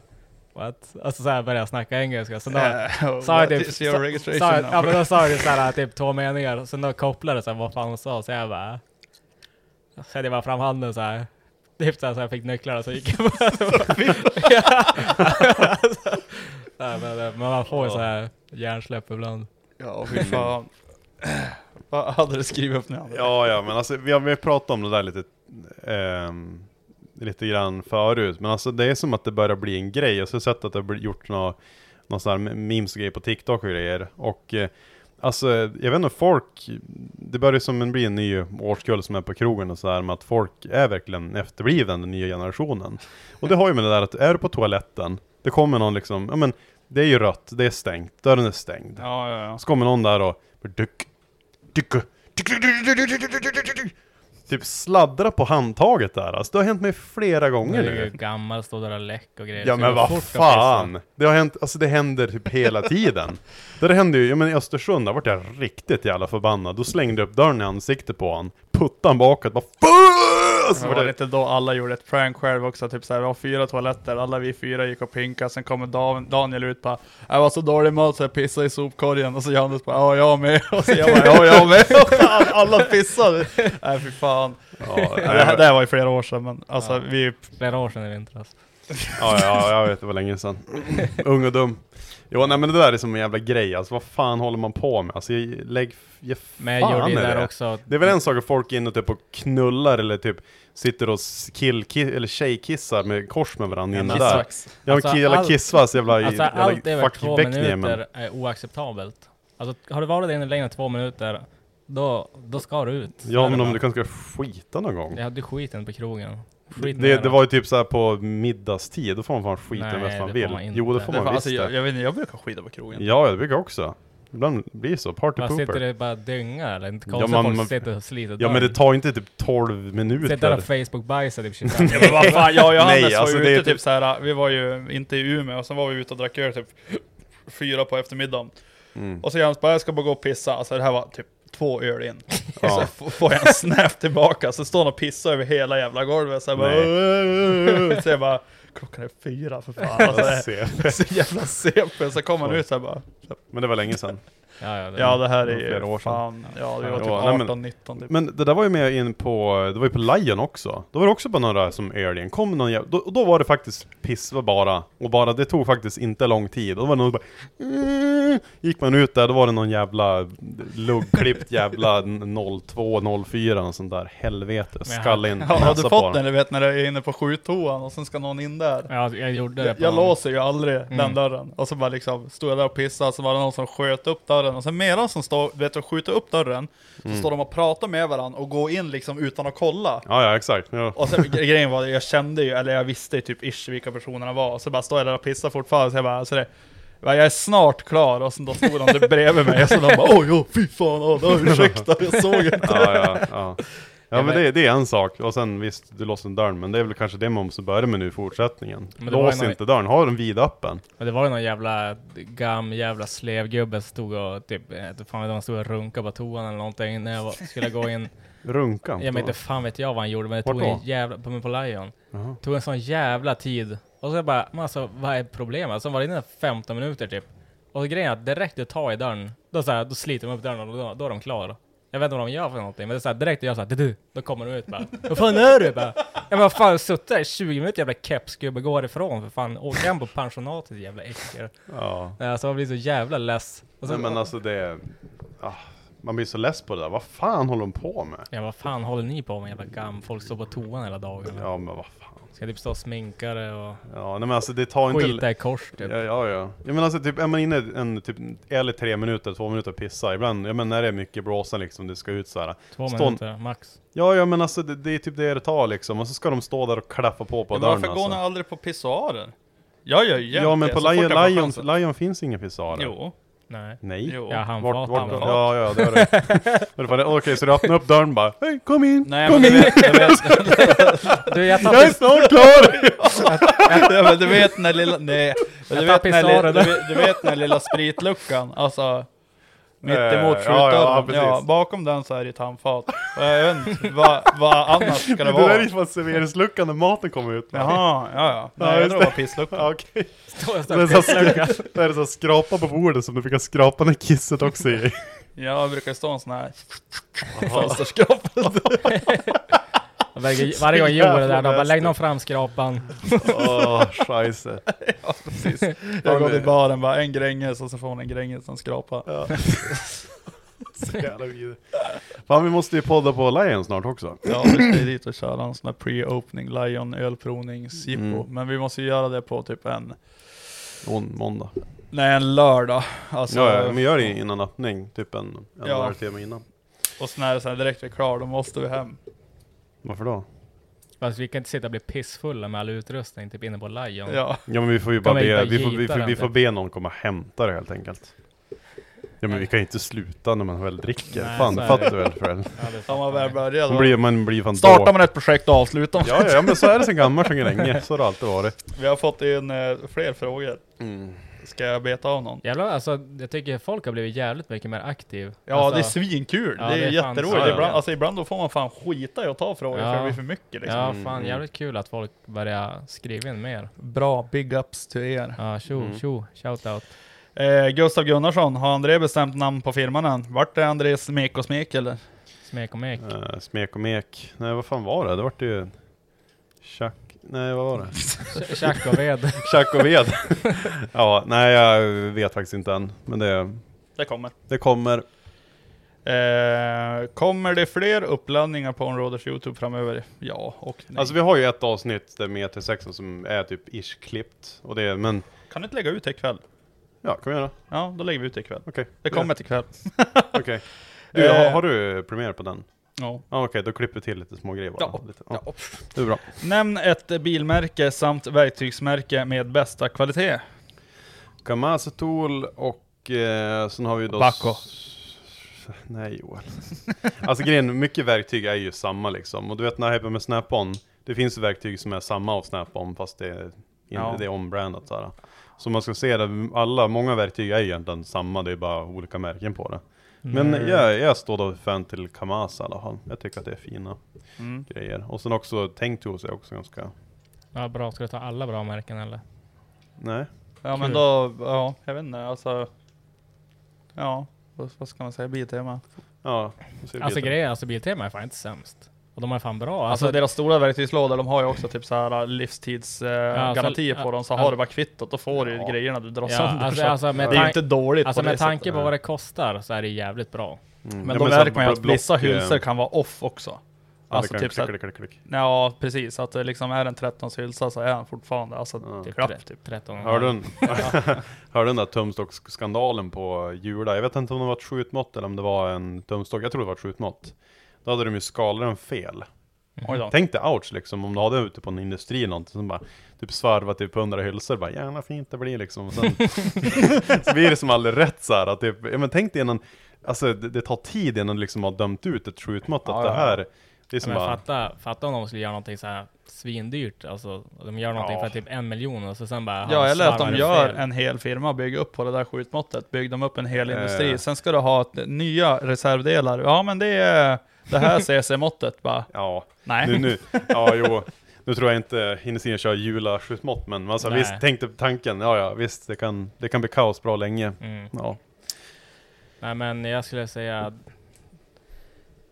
Speaker 2: what? Alltså så här började jag snacka engelska. Så då
Speaker 1: Eh,
Speaker 2: sa jag typ, sa- jag- ja men då sa jag så här, typ två meningar. Sen då kopplade det så här, vad fan hon sa. Så jag bara, så jag bara fram handen så här. Typ så, här, så jag fick nycklarna så gick jag bara. Nej, men, men man får ju så här hjärnsläpp ibland.
Speaker 1: Ja, fy fan. Vad hade du skrivit upp nu?
Speaker 3: Ja, ja, men alltså vi har, vi har pratat om det där lite, ehm, lite grann förut, men alltså det är som att det börjar bli en grej. Jag har sett att det har gjort några, några sådana här memes och grejer på TikTok och grejer. Och eh, alltså, jag vet inte, folk, det börjar som en bli en ny årskull som är på krogen och sådär, med att folk är verkligen efterbliven, den nya generationen. Och det har ju med det där att, är du på toaletten, det kommer någon liksom, ja men, det är ju rött, det är stängt, dörren är stängd.
Speaker 1: Ja, ja, ja.
Speaker 3: Så kommer någon där och Typ sladdra på handtaget där alltså. Det har hänt mig flera gånger
Speaker 2: Det är ju
Speaker 3: nu.
Speaker 2: gammal, står där och läck och grejer.
Speaker 3: Ja
Speaker 2: Så det
Speaker 3: men
Speaker 2: går
Speaker 3: vad
Speaker 2: fort att pissa.
Speaker 3: fan! Det har hänt, alltså det händer typ hela tiden. Det där hände ju, ja men i Östersund, där vart jag riktigt jävla förbannad. Då slängde jag upp dörren i ansiktet på han, puttade han bakåt, bara FUCK!
Speaker 1: Men
Speaker 3: var
Speaker 1: det
Speaker 3: det,
Speaker 1: inte då alla gjorde ett prank själv också? Typ såhär, vi har fyra toaletter, alla vi fyra gick och pinkade, sen kommer Dan- Daniel ut bara Jag var så dålig mat så jag pissade i sopkorgen, och så Johannes bara ja jag med, och så jag bara ja jag med, Och alla pissade! Nej fy fan.
Speaker 3: Ja,
Speaker 1: det, här, det här var ju flera år sedan men alltså
Speaker 2: Ja.
Speaker 1: vi...
Speaker 2: Flera år sedan i vintras.
Speaker 3: Ja, ja, jag vet, det var länge sedan. Ung och dum. Jo nej men det där är som en jävla grej, alltså vad fan håller man på med? Alltså jag, lägg, ge
Speaker 2: Men jag
Speaker 3: fan
Speaker 2: gjorde ju
Speaker 3: i
Speaker 2: där
Speaker 3: det.
Speaker 2: också.
Speaker 3: Det är väl en sak att folk är inne och typ och knullar eller typ sitter och kill, ki- eller tjejkissar med kors med varandra inne där.
Speaker 1: Kissvax.
Speaker 3: Ja
Speaker 2: Alltså,
Speaker 3: jävla
Speaker 2: allt-
Speaker 3: kissvax, jävla,
Speaker 2: Alltså
Speaker 3: jävla
Speaker 2: allt över
Speaker 3: fuck
Speaker 2: två minuter
Speaker 3: men
Speaker 2: är oacceptabelt. Alltså har du varit inne längre än två minuter, då, då ska du ut. Är
Speaker 3: Ja
Speaker 2: det
Speaker 3: men om du kanske ska skita någon gång.
Speaker 2: Ja, du skiten på krogen.
Speaker 3: Det, det var ju typ såhär på middagstid, då får man fan skita
Speaker 2: Nej,
Speaker 3: fan
Speaker 2: det
Speaker 3: vill.
Speaker 2: man.
Speaker 3: Jo det får
Speaker 1: Det
Speaker 3: man
Speaker 1: var,
Speaker 3: visst
Speaker 1: alltså, jag, jag vet inte, jag brukar skita på krogen.
Speaker 3: Ja, det brukar jag också. Ibland blir det så, party
Speaker 2: Man sitter
Speaker 3: pooper.
Speaker 2: det bara dynga eller? Inte
Speaker 3: Ja,
Speaker 2: konstigt
Speaker 3: man-
Speaker 2: folk
Speaker 3: man-
Speaker 2: sitter och sliter
Speaker 3: Ja men det tar inte typ 12
Speaker 2: Sitter där
Speaker 3: minuter.
Speaker 2: och Facebook-bajsar typ 25
Speaker 1: Ja men vad fan, jag och Johannes
Speaker 3: Nej,
Speaker 1: var
Speaker 3: alltså,
Speaker 1: ju
Speaker 3: det är
Speaker 1: ute
Speaker 3: typ-
Speaker 1: typ såhär, vi var ju inte i Umeå, och sen var vi ute och drack öl typ fyra på eftermiddagen.
Speaker 3: Mm.
Speaker 1: Och så Johannes bara, jag ska bara gå och pissa, alltså det här var typ två öl in.
Speaker 3: Ja.
Speaker 1: Så får jag en snap tillbaka, så står han och pissar över hela jävla golvet, så jag bara,
Speaker 3: Nej.
Speaker 1: så jag bara Klockan är fyra för fan, alltså, så jävla CP, så kommer han ut såhär bara
Speaker 3: Men det var länge sedan.
Speaker 2: Ja, ja, det,
Speaker 1: Ja det här
Speaker 3: Det
Speaker 1: är ju
Speaker 3: flera år sedan.
Speaker 1: fan, ja vi var typ
Speaker 3: Ja, nej, men-
Speaker 1: 18, 19 typ.
Speaker 3: Men det där var ju med in på, det var ju på Lion också. Då var det också bara några som alien, kom någon jävla, då, och då var det faktiskt piss var bara, och bara det tog faktiskt inte lång tid. Och då var det någon bara "Mm." Gick man ut där, då var det någon jävla luggklippt jävla 02, 04 och sånt där helvete. Skall in,
Speaker 1: Ja, har du
Speaker 3: på
Speaker 1: fått den,
Speaker 3: den.
Speaker 1: du vet när du är inne på skjuttoan och sen ska någon in där?
Speaker 2: Ja, jag gjorde det
Speaker 1: Jag,
Speaker 2: på
Speaker 1: jag
Speaker 2: någon-
Speaker 1: låser ju aldrig den
Speaker 2: Mm.
Speaker 1: dörren. Och så bara liksom stod jag där och pissade, så var det någon som sköt upp dörren. Och sen medan som står, vet du, skjuter upp dörren, så
Speaker 3: Mm.
Speaker 1: står de och pratar med varandra och går in liksom utan att kolla.
Speaker 3: Ja, ja exakt. Ja.
Speaker 1: Och sen gre- grejen var, jag kände ju, eller jag visste ju typ ish vilka personerna var. Och så bara står jag där och pissar fortfarande, så jag bara, alltså det, jag är snart klar, och sen då stod de där bredvid mig, och så de bara oj, oh, fy fan, oh, då, ursäkta, jag såg inte.
Speaker 3: ja, ja, ja. Ja men det, det är en sak, och sen visst, du låser dörren, men det är väl kanske det man måste börja med nu i fortsättningen.
Speaker 2: Men det var
Speaker 3: Lås
Speaker 2: ju någon-
Speaker 3: inte dörren, ha den vidöppen.
Speaker 2: Men det var ju någon jävla gam jävla slevgubbe som stod och typ, jag vet inte fan vet han stod och runkade på toan eller någonting när jag var, skulle gå in.
Speaker 3: Runka?
Speaker 2: Jag vet inte fan vet jag vad han gjorde men det
Speaker 3: Vart
Speaker 2: tog
Speaker 3: då?
Speaker 2: en jävla, på, på Lion.
Speaker 3: Jaha.
Speaker 2: Tog en sån jävla tid. Och så jag bara, men alltså vad är problemet? Så var det inne 15 minuter typ. Och grejen är att direkt du tar i dörren, då, så här, då sliter de upp dörren och då, då är de klara. Jag vet inte vad de gör för någonting, men det är så här, direkt jag såhär, du, då kommer de ut bara. Vad fan är du? Bara, ja men vad fan, suttit där i 20 minuter jävla kepsgubbe, gå ifrån för fan. Åk hem på pensionatet jävla äckel.
Speaker 3: Ja.
Speaker 2: Alltså jag blir så jävla less. Och så,
Speaker 3: Nej men alltså det... Ah, man blir så less på det där, vad fan håller de på med?
Speaker 2: Ja vad fan håller ni på med jävla gam? Folk står på toan hela dagen.
Speaker 3: Ja men vad fan.
Speaker 2: Ska typ stå och sminka det och
Speaker 3: Ja nej men alltså det tar inte...
Speaker 2: skita i kors typ.
Speaker 3: Ja, ja, ja. Jag menar alltså typ, är man inne en typ, eller tre minuter, två minuter och pissa, ibland, jag menar när det är mycket blåsa liksom, det ska ut så här.
Speaker 2: Två
Speaker 3: Stå-
Speaker 2: minuter max.
Speaker 3: Ja, ja men alltså det, det är typ det det tar liksom, och så ska de stå där och klaffa på på
Speaker 1: Men
Speaker 3: dörren
Speaker 1: varför går
Speaker 3: alltså.
Speaker 1: ni aldrig på pissoarer? Jag gör ju jämt
Speaker 3: Ja men på Lion,
Speaker 1: jag får
Speaker 3: Lion,
Speaker 1: chansen.
Speaker 3: Lion finns inga pissoarer.
Speaker 1: Jo.
Speaker 2: Nej.
Speaker 3: Nej.
Speaker 1: Jo.
Speaker 2: Ja, han
Speaker 3: Vart,
Speaker 2: var
Speaker 3: vart,
Speaker 2: han
Speaker 3: ja, ja, det du. Var det? Okej, så du öppnar upp dörren bara, hej kom in,
Speaker 1: Nej
Speaker 3: kom
Speaker 1: men du
Speaker 3: in!
Speaker 1: vet, du vet,
Speaker 2: Du jag
Speaker 3: Jag är snart klar!
Speaker 1: ja, men du vet när lilla, nej, du vet när, du, vet- du vet när lilla spritluckan, alltså mitt
Speaker 3: Eh,
Speaker 1: emot
Speaker 3: ja,
Speaker 1: skjutdörren,
Speaker 3: ja,
Speaker 1: ja,
Speaker 3: precis.
Speaker 1: bakom den så är det ett handfat. Och jag vet inte, vad, vad annars ska det
Speaker 3: Det
Speaker 1: vara?
Speaker 3: där är ju fan serveringsluckan när maten kommer ut.
Speaker 1: Jaha, ja ja. Nej, jag tror det var
Speaker 3: det.
Speaker 1: pissluckan.
Speaker 3: Ja,
Speaker 2: och
Speaker 3: Det är så det så skrapa på bordet som du fick skrapa ner kisset också i.
Speaker 1: Ja, jag brukar stå en sån här fönsterskrapa.
Speaker 2: Varje varje gång jag gjorde det där, de bara lägg någon fram skrapan.
Speaker 3: Åh, scheisse.
Speaker 1: ja, precis. Jag går till baren bara, en Gränges och så får hon en Gränges och skrapa.
Speaker 3: Ja. Så jävla vidrigt. Fan vi måste ju podda på Lion snart också.
Speaker 1: Ja, vi ska dit och köra en sån här pre-opening Lion ölprovningsjippo.
Speaker 3: Mm.
Speaker 1: Men vi måste ju göra det på typ en,
Speaker 3: Mån- Måndag.
Speaker 1: nej en lördag. Alltså,
Speaker 3: Ja, ja, men gör det innan öppning, typ en, en
Speaker 1: Ja.
Speaker 3: halvtimme innan.
Speaker 1: Och sen är det så här, direkt vi är klar, då måste vi hem.
Speaker 3: Varför då?
Speaker 2: Fast vi kan inte sitta och bli pissfulla med all utrustning typ inne på Lion.
Speaker 1: Ja.
Speaker 3: Ja men vi får ju bara be,
Speaker 2: inte
Speaker 3: vi får, vi, får, vi får
Speaker 2: typ?
Speaker 3: be någon komma och hämta det helt enkelt. Ja men vi kan ju inte sluta när man väl dricker.
Speaker 2: Nej,
Speaker 3: Fan,
Speaker 2: så är
Speaker 3: fattar
Speaker 2: det.
Speaker 3: du väl Fred?
Speaker 2: Ja, det
Speaker 1: man väl börjar
Speaker 3: Man
Speaker 1: då.
Speaker 3: blir, man blir fan
Speaker 1: Startar
Speaker 3: då.
Speaker 1: man ett projekt och avslutar man
Speaker 3: Ja, ja, men så är det sen gammalt, sen länge. Så har det alltid varit.
Speaker 1: Vi har fått in eh, fler frågor.
Speaker 3: Mm.
Speaker 1: Ska jag beta av någon?
Speaker 2: Jävlar, alltså jag tycker folk har blivit jävligt mycket mer aktiv.
Speaker 1: Ja
Speaker 2: alltså,
Speaker 1: det är svinkul,
Speaker 2: Ja,
Speaker 1: det är,
Speaker 2: det är fan
Speaker 1: jätteroligt. Ibland, alltså, ibland då får man fan skita i att ta frågor
Speaker 2: Ja.
Speaker 1: för det blir för mycket liksom.
Speaker 2: Ja,
Speaker 3: Mm,
Speaker 2: fan
Speaker 3: mm.
Speaker 2: jävligt kul att folk börjar skriva in mer.
Speaker 1: Bra, big ups till er.
Speaker 2: Ja, tjo,
Speaker 3: Mm.
Speaker 2: tjo, shoutout.
Speaker 1: Eh, Gustav Gunnarsson, har André bestämt namn på firman än? Vart är Andrés smek och smek eller?
Speaker 2: Smek och mek.
Speaker 3: Uh, smek och mek. Nej vad fan var det? Det vart ju... Tjack... Nej vad var det?
Speaker 2: Tjack och ved.
Speaker 3: Tjack och ved. ja, nej jag vet faktiskt inte än. Men det,
Speaker 1: Det kommer.
Speaker 3: det kommer.
Speaker 1: Eh, kommer det fler uppladdningar på Onroaders Youtube framöver? Ja och nej.
Speaker 3: Alltså vi har ju ett avsnitt där med T6 som är typ ish klippt. Och det, men
Speaker 1: Kan du inte lägga ut det ikväll?
Speaker 3: ja, kan vi göra.
Speaker 1: Ja, då lägger vi ut det ikväll.
Speaker 3: Okej.
Speaker 1: Det kommer till ikväll.
Speaker 3: Okej. Du, har,
Speaker 1: Eh.
Speaker 3: har du premiär på den?
Speaker 1: Ja.
Speaker 3: Okej, då klipper vi till lite små grejer bara.
Speaker 1: Ja.
Speaker 3: Lite, ja.
Speaker 1: Ja.
Speaker 3: Det är bra.
Speaker 1: Nämn ett bilmärke samt verktygsmärke med bästa kvalitet.
Speaker 3: Kamasa Tool och eh, sen har vi då...
Speaker 1: Bacco.
Speaker 3: Nej Joel. alltså grejen, mycket verktyg är ju samma liksom. Och du vet när jag med Snap-On, det finns verktyg som är samma av Snap-On fast det är,
Speaker 1: Ja.
Speaker 3: det är ombrandat. Så man ska se det, alla, många verktyg är ju egentligen samma, det är bara olika märken på det. Men
Speaker 2: Mm.
Speaker 3: jag, jag står då fan till Kamasa i alla fall. Jag tycker att det är fina
Speaker 1: Mm.
Speaker 3: grejer. Och sen också Tank Tools är också ganska...
Speaker 2: Ja, bra. Ska du ta alla bra märken eller?
Speaker 3: Nej.
Speaker 1: Ja men
Speaker 2: Kul.
Speaker 1: då, ja, jag vet inte, alltså... Ja, vad, vad ska man säga? Biltema.
Speaker 3: Ja.
Speaker 2: Alltså grejen, alltså Biltema är fan inte sämst. Och de är fan bra.
Speaker 1: Alltså, deras stora verktygslådor, de har ju också typ så här livstidsgarantier
Speaker 2: alltså-
Speaker 1: på dem, så
Speaker 2: alltså-
Speaker 1: har du bara kvittot, då får du ju grejerna du drar
Speaker 2: Ja,
Speaker 1: sönder.
Speaker 2: alltså,
Speaker 1: Så
Speaker 2: alltså med
Speaker 1: det är ju inte dåligt
Speaker 2: Alltså
Speaker 1: på det
Speaker 2: med tanke
Speaker 1: sättet.
Speaker 2: på vad det kostar så är det jävligt bra.
Speaker 3: Mm.
Speaker 1: Men
Speaker 3: Ja,
Speaker 1: då märker man ju att vissa
Speaker 3: eh,
Speaker 1: hylsor kan vara off också.
Speaker 3: Ja,
Speaker 1: Alltså
Speaker 3: det kan
Speaker 1: typ
Speaker 3: klick, klick, klick, klick.
Speaker 1: Ja, precis. Att det liksom är en 13 hylsa så är han fortfarande alltså
Speaker 2: Typ
Speaker 1: klapp typ.
Speaker 2: 13
Speaker 3: Hörde du hörde den där tumstocksskandalen på Jula? Jag vet inte om det var ett skjutmått eller om det var en tumstock. Jag tror det var ett skjutmått. Då hade de ju skalat den fel.
Speaker 1: Då.
Speaker 3: Tänk dig ouch liksom, om du hade ute på en industri eller någonting som bara Typ svarvat typ 100 hylsor, bara jävla fint det blir liksom. Och sen så blir det som aldrig rätt så här, att typ, ja men tänk dig innan Alltså det, det tar tid innan du liksom har dömt ut ett skjutmått att
Speaker 1: Ja,
Speaker 3: det
Speaker 1: ja.
Speaker 3: här Det är
Speaker 2: Ja,
Speaker 3: som
Speaker 2: men
Speaker 3: bara
Speaker 2: fatta, fatta om de skulle göra någonting så här svindyrt, alltså de gör någonting
Speaker 3: Ja.
Speaker 2: för typ en miljon och så sen bara
Speaker 1: Ja, eller att de gör
Speaker 2: fel.
Speaker 1: en hel firma och bygger upp på det där skjutmåttet. Bygger de upp en hel
Speaker 3: Eh.
Speaker 1: industri. Sen ska du ha nya reservdelar. Ja, men det är det här CC-måttet bara.
Speaker 3: Ja,
Speaker 1: Nej.
Speaker 3: nu, nu, ja jo Nu tror jag inte industrin kör jula-skjutmått men alltså,
Speaker 2: Nej.
Speaker 3: visst, tänk dig tanken, ja ja visst det kan, det kan bli kaos bra länge
Speaker 2: Mm.
Speaker 3: Ja,
Speaker 2: Nej men jag skulle säga att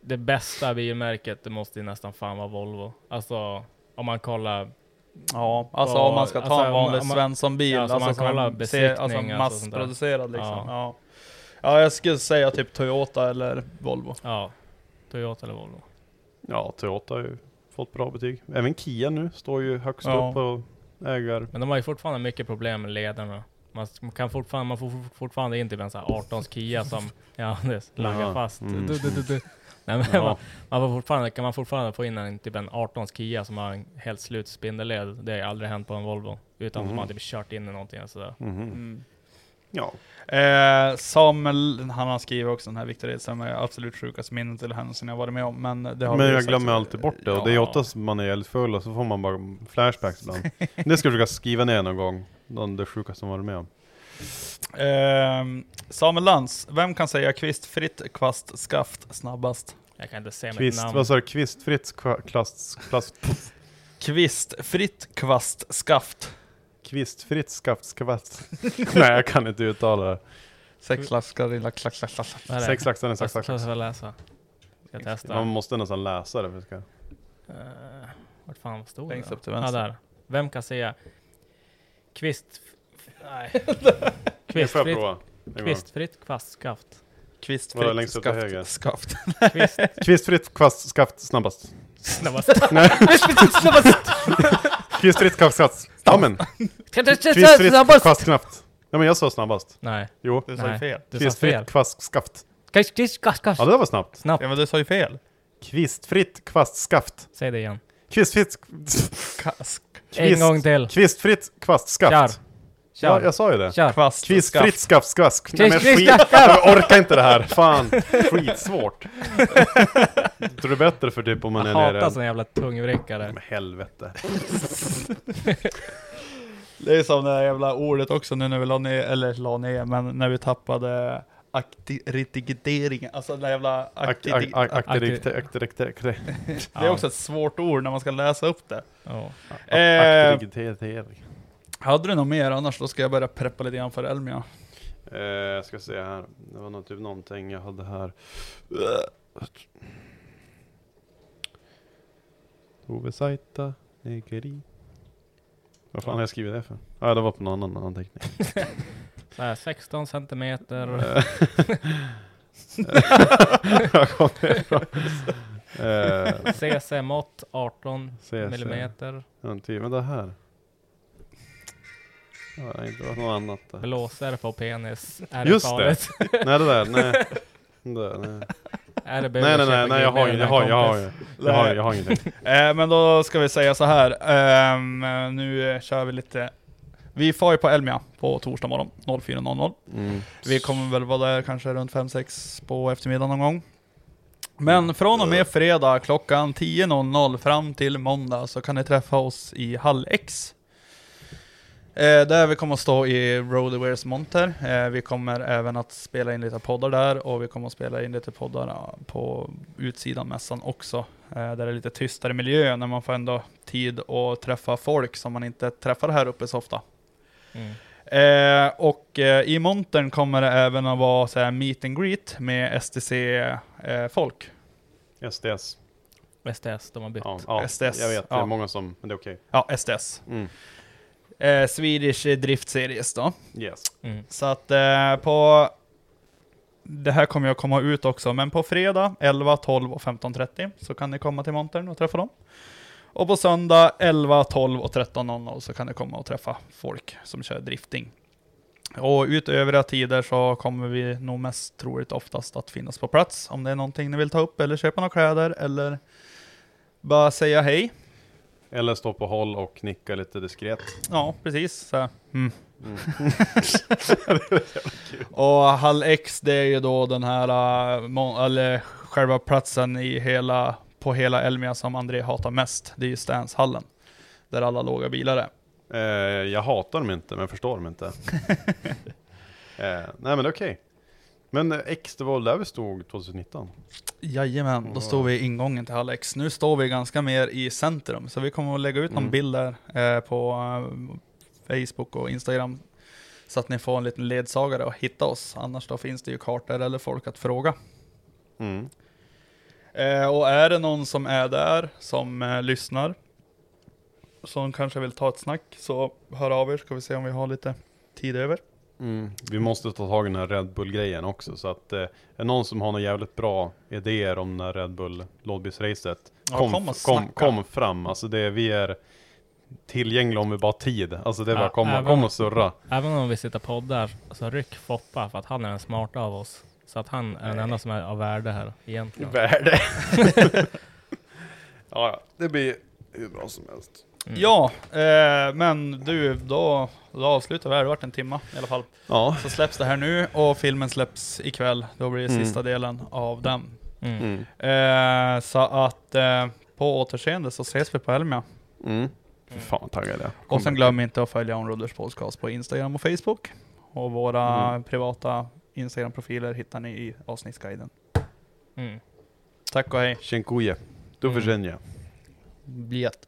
Speaker 2: det bästa bilmärket, det måste ju nästan fan vara Volvo. Alltså om man kollar
Speaker 1: Ja, alltså
Speaker 2: Ja,
Speaker 1: om man ska ta
Speaker 2: alltså,
Speaker 1: en vanlig
Speaker 2: om man-
Speaker 1: Svensson-bil,
Speaker 2: Ja, alltså,
Speaker 1: alltså
Speaker 2: man
Speaker 1: som
Speaker 2: kollar
Speaker 1: en se- alltså
Speaker 2: besiktning, alltså sånt där.
Speaker 1: massproducerad liksom.
Speaker 2: Ja.
Speaker 1: Ja. ja, jag skulle säga typ Toyota eller Volvo.
Speaker 2: Ja, Toyota eller Volvo.
Speaker 3: ja Toyota har ju fått bra betyg Även Kia nu står ju högst
Speaker 1: Ja.
Speaker 3: upp på ägar
Speaker 2: Men de har ju fortfarande mycket problem med ledarna. Man kan fortfarande, man får fort- fortfarande in typ en sån här 18 Kia som, ja laggar fast.
Speaker 3: mm.
Speaker 2: Du, du, du, du. Nej, men
Speaker 3: Ja.
Speaker 2: man, man får fortfarande, kan man fortfarande få in en typ en 18 Kia som har en helt slut spindelled. Det har ju aldrig hänt på en Volvo. Utan att
Speaker 3: Mhm.
Speaker 2: man typ kört in i någonting sådär.
Speaker 3: Mhm.
Speaker 1: Mm.
Speaker 3: Ja,
Speaker 1: Eh, Samuel, han har skrivit också den här Victor Edström är absolut sjukaste minnet till händelsen jag varit med om. Men, det har
Speaker 3: men jag glömmer alltid bort det och det är
Speaker 1: Ja.
Speaker 3: oftast man är jävligt full och så får man bara flashbacks ibland Det ska jag försöka skriva ner någon gång, någon det sjukaste som varit med om
Speaker 1: Ehm, Samuel Lantz, vem kan säga kvistfritt kvast skaft snabbast?
Speaker 2: Jag kan inte säga mitt
Speaker 3: Kvist,
Speaker 2: namn.
Speaker 3: vad sa du? Kvistfritt kva- klass, klass,
Speaker 1: Kvistfritt kvast skaft.
Speaker 3: Kvistfritt skaft, skvatt Nej jag kan inte uttala det
Speaker 1: Sex laxar, lilla klack, klack, klack.
Speaker 2: Vad är det?
Speaker 3: Sex laxar, en sax, sax.
Speaker 2: jag läsa. Ska jag testa?
Speaker 3: Man måste nästan läsa det för att ska...
Speaker 2: Uh, vart fan stod
Speaker 1: Längst
Speaker 2: det?
Speaker 1: upp till
Speaker 2: Ja,
Speaker 1: vänster.
Speaker 2: där. Vem kan säga kvist... Nej.
Speaker 3: Nu får jag
Speaker 2: Kvistfritt,
Speaker 3: prova en gång.
Speaker 2: kvistfritt kvastskaft.
Speaker 3: Vadå,
Speaker 1: Kvistfritt
Speaker 3: längst upp till höger?
Speaker 1: skaft. skaft.
Speaker 2: Kvist...
Speaker 3: Kvistfritt kvast, skaft snabbast
Speaker 2: Snabbast.
Speaker 3: Nej Kvistfritt kvast, skaft Ja men Kvistfritt kvast, knaft Ja men jag sa snabbast
Speaker 2: Nej.
Speaker 3: Jo
Speaker 1: Du sa ju
Speaker 2: Nej.
Speaker 1: fel.
Speaker 2: Du sa fel.
Speaker 3: Kvistfritt kvast, skaft
Speaker 2: Kvist, kvast, kvast.
Speaker 3: Ja det där var snabbt
Speaker 2: Snabbt.
Speaker 1: Ja men du sa ju fel.
Speaker 3: Kvistfritt kvast, skaft
Speaker 2: Säg det igen.
Speaker 3: Kvistfritt
Speaker 1: Kask.
Speaker 2: En gång till.
Speaker 3: Kvistfritt kvast,
Speaker 2: Kör. Kör.
Speaker 3: Ja jag sa ju det
Speaker 2: Kör.
Speaker 1: Kvast.
Speaker 3: Kvistfritt skaft, skaft Nej men
Speaker 2: Kvist-
Speaker 3: skit
Speaker 2: skaft.
Speaker 3: Jag orkar inte det här, fan Skitsvårt Tror du bättre för typ om man
Speaker 2: Jag
Speaker 3: är
Speaker 2: hatar
Speaker 3: nere
Speaker 2: sån jävla tungvrickare.
Speaker 3: Men helvete
Speaker 1: Det är som det här jävla ordet också nu när vi la ner, eller la ner, men när vi tappade aktiviteringen, alltså den där jävla
Speaker 3: Ak-
Speaker 1: akti-
Speaker 3: ak- ak-
Speaker 2: akti-
Speaker 3: aktivitet- aktivitet-
Speaker 1: Det är också ett svårt ord när man ska läsa upp det.
Speaker 2: Ja.
Speaker 1: Hade du något mer? Annars då ska jag börja preppa lite grann för Elmia.
Speaker 3: Eh, jag ska se här. Det var nog typ någonting jag hade här. Ove Saita, Negeri. Vad fan har jag skrivit det för? Ja, det var på någon annan anteckning.
Speaker 2: Så här, 16 centimeter.
Speaker 3: Jag kommer ifrån.
Speaker 2: CC-mått 18
Speaker 3: CC.
Speaker 2: millimeter.
Speaker 3: ja, typ, men det här. Det har inte varit något annat där.
Speaker 2: Blåsare på penis. Är
Speaker 3: Just
Speaker 2: det
Speaker 3: det.
Speaker 2: farligt?
Speaker 3: Nej det där, nej. Det där, nej.
Speaker 2: Är det
Speaker 3: Nej nej nej, nej jag har, jag har, jag har, jag har, jag har, jag har ingenting.
Speaker 1: Eh, men då ska vi säga så här. ehm, nu eh, kör vi lite... Vi far ju på Elmia på torsdag morgon 04.00.
Speaker 3: Mm.
Speaker 1: Vi kommer väl vara där kanske runt 5-6 på eftermiddagen någon gång. Men från och med fredag klockan 10.00 fram till måndag så kan ni träffa oss i Hall X. Eh, där vi kommer att stå i Roadawares monter. Eh, vi kommer även att spela in lite poddar där och vi kommer att spela in lite poddar ja, på utsidan mässan också. Eh, där det är lite tystare miljö när man får ändå tid att träffa folk som man inte träffar här uppe så ofta.
Speaker 2: Mm.
Speaker 1: Eh, och eh, i montern kommer det även att vara så här meet and greet med STC-folk.
Speaker 3: SDS.
Speaker 2: STS, de har bytt.
Speaker 3: Ja, ja
Speaker 1: STS,
Speaker 3: jag vet. Det
Speaker 1: ja.
Speaker 3: är många som, men det är okej.
Speaker 1: Ja, SDS.
Speaker 3: Mm.
Speaker 1: Eh, Swedish Drift Series då.
Speaker 3: Yes.
Speaker 2: Mm.
Speaker 1: Så att eh, på... Det här kommer jag komma ut också, men på fredag 11, 12 och 15.30 så kan ni komma till montern och träffa dem. Och på söndag 11, 12 och 13.00 så kan ni komma och träffa folk som kör drifting. Och utöver tider så kommer vi nog mest troligt oftast att finnas på plats om det är någonting ni vill ta upp eller köpa några kläder eller bara säga hej.
Speaker 3: Eller stå på håll och nicka lite diskret.
Speaker 1: Ja, precis. Så, här. mm.
Speaker 3: Mm.
Speaker 1: Och Hall X, det är ju då den här, äh, eller själva platsen i hela, på hela Elmia som André hatar mest. Det är ju Stanshallen. Där alla låga bilar är.
Speaker 3: Eh, jag hatar dem inte, men förstår dem inte. eh, nej men okej. Men X, det var där vi stod 2019?
Speaker 1: Jajamän, då står vi i ingången till Hall X. Nu står vi ganska mer i centrum, så vi kommer att lägga ut någon
Speaker 3: Mm.
Speaker 1: bild där eh, på eh, Facebook och Instagram. Så att ni får en liten ledsagare att hitta oss. Annars då finns det ju kartor eller folk att fråga.
Speaker 3: Mm.
Speaker 1: Eh, och är det någon som är där, som eh, lyssnar, som kanske vill ta ett snack, så hör av er, ska vi se om vi har lite tid över.
Speaker 3: Mm. Vi måste ta tag i den här Red Bull-grejen också, så att eh, är det någon som har några jävligt bra idéer om den här Red Bull lådbilsracet,
Speaker 1: Ja,
Speaker 3: kom,
Speaker 1: kom
Speaker 3: kom, kom,
Speaker 1: snacka.
Speaker 3: fram. Alltså det, vi är tillgängliga om vi bara har tid. Alltså det är bara
Speaker 2: Ja,
Speaker 3: kom,
Speaker 2: även-
Speaker 3: kom och surra.
Speaker 2: Även om vi sitter poddar, så ryck Foppa för att han är den smarta av oss. Så att han är den enda som är av värde här egentligen.
Speaker 3: Värde. ja, ja, det blir hur bra som helst.
Speaker 2: Mm.
Speaker 1: Ja, eh, men du, då, då avslutar vi här. Det har varit en timma i alla fall.
Speaker 3: Ja.
Speaker 1: Så släpps det här nu och filmen släpps ikväll. Då blir det
Speaker 3: Mm.
Speaker 1: sista delen av den.
Speaker 2: Mm.
Speaker 1: Eh, så att eh, på återseende så ses vi på Elmia.
Speaker 3: Mm. Fy fan taggad jag.
Speaker 1: Och sen glöm inte att följa Onroaders podcast på Instagram och Facebook. Och våra
Speaker 3: Mm.
Speaker 1: privata Instagram-profiler hittar ni i avsnittsguiden.
Speaker 2: Mm.
Speaker 1: Tack och hej.
Speaker 3: Dziękuję. Do
Speaker 2: Mm.
Speaker 1: Bliet.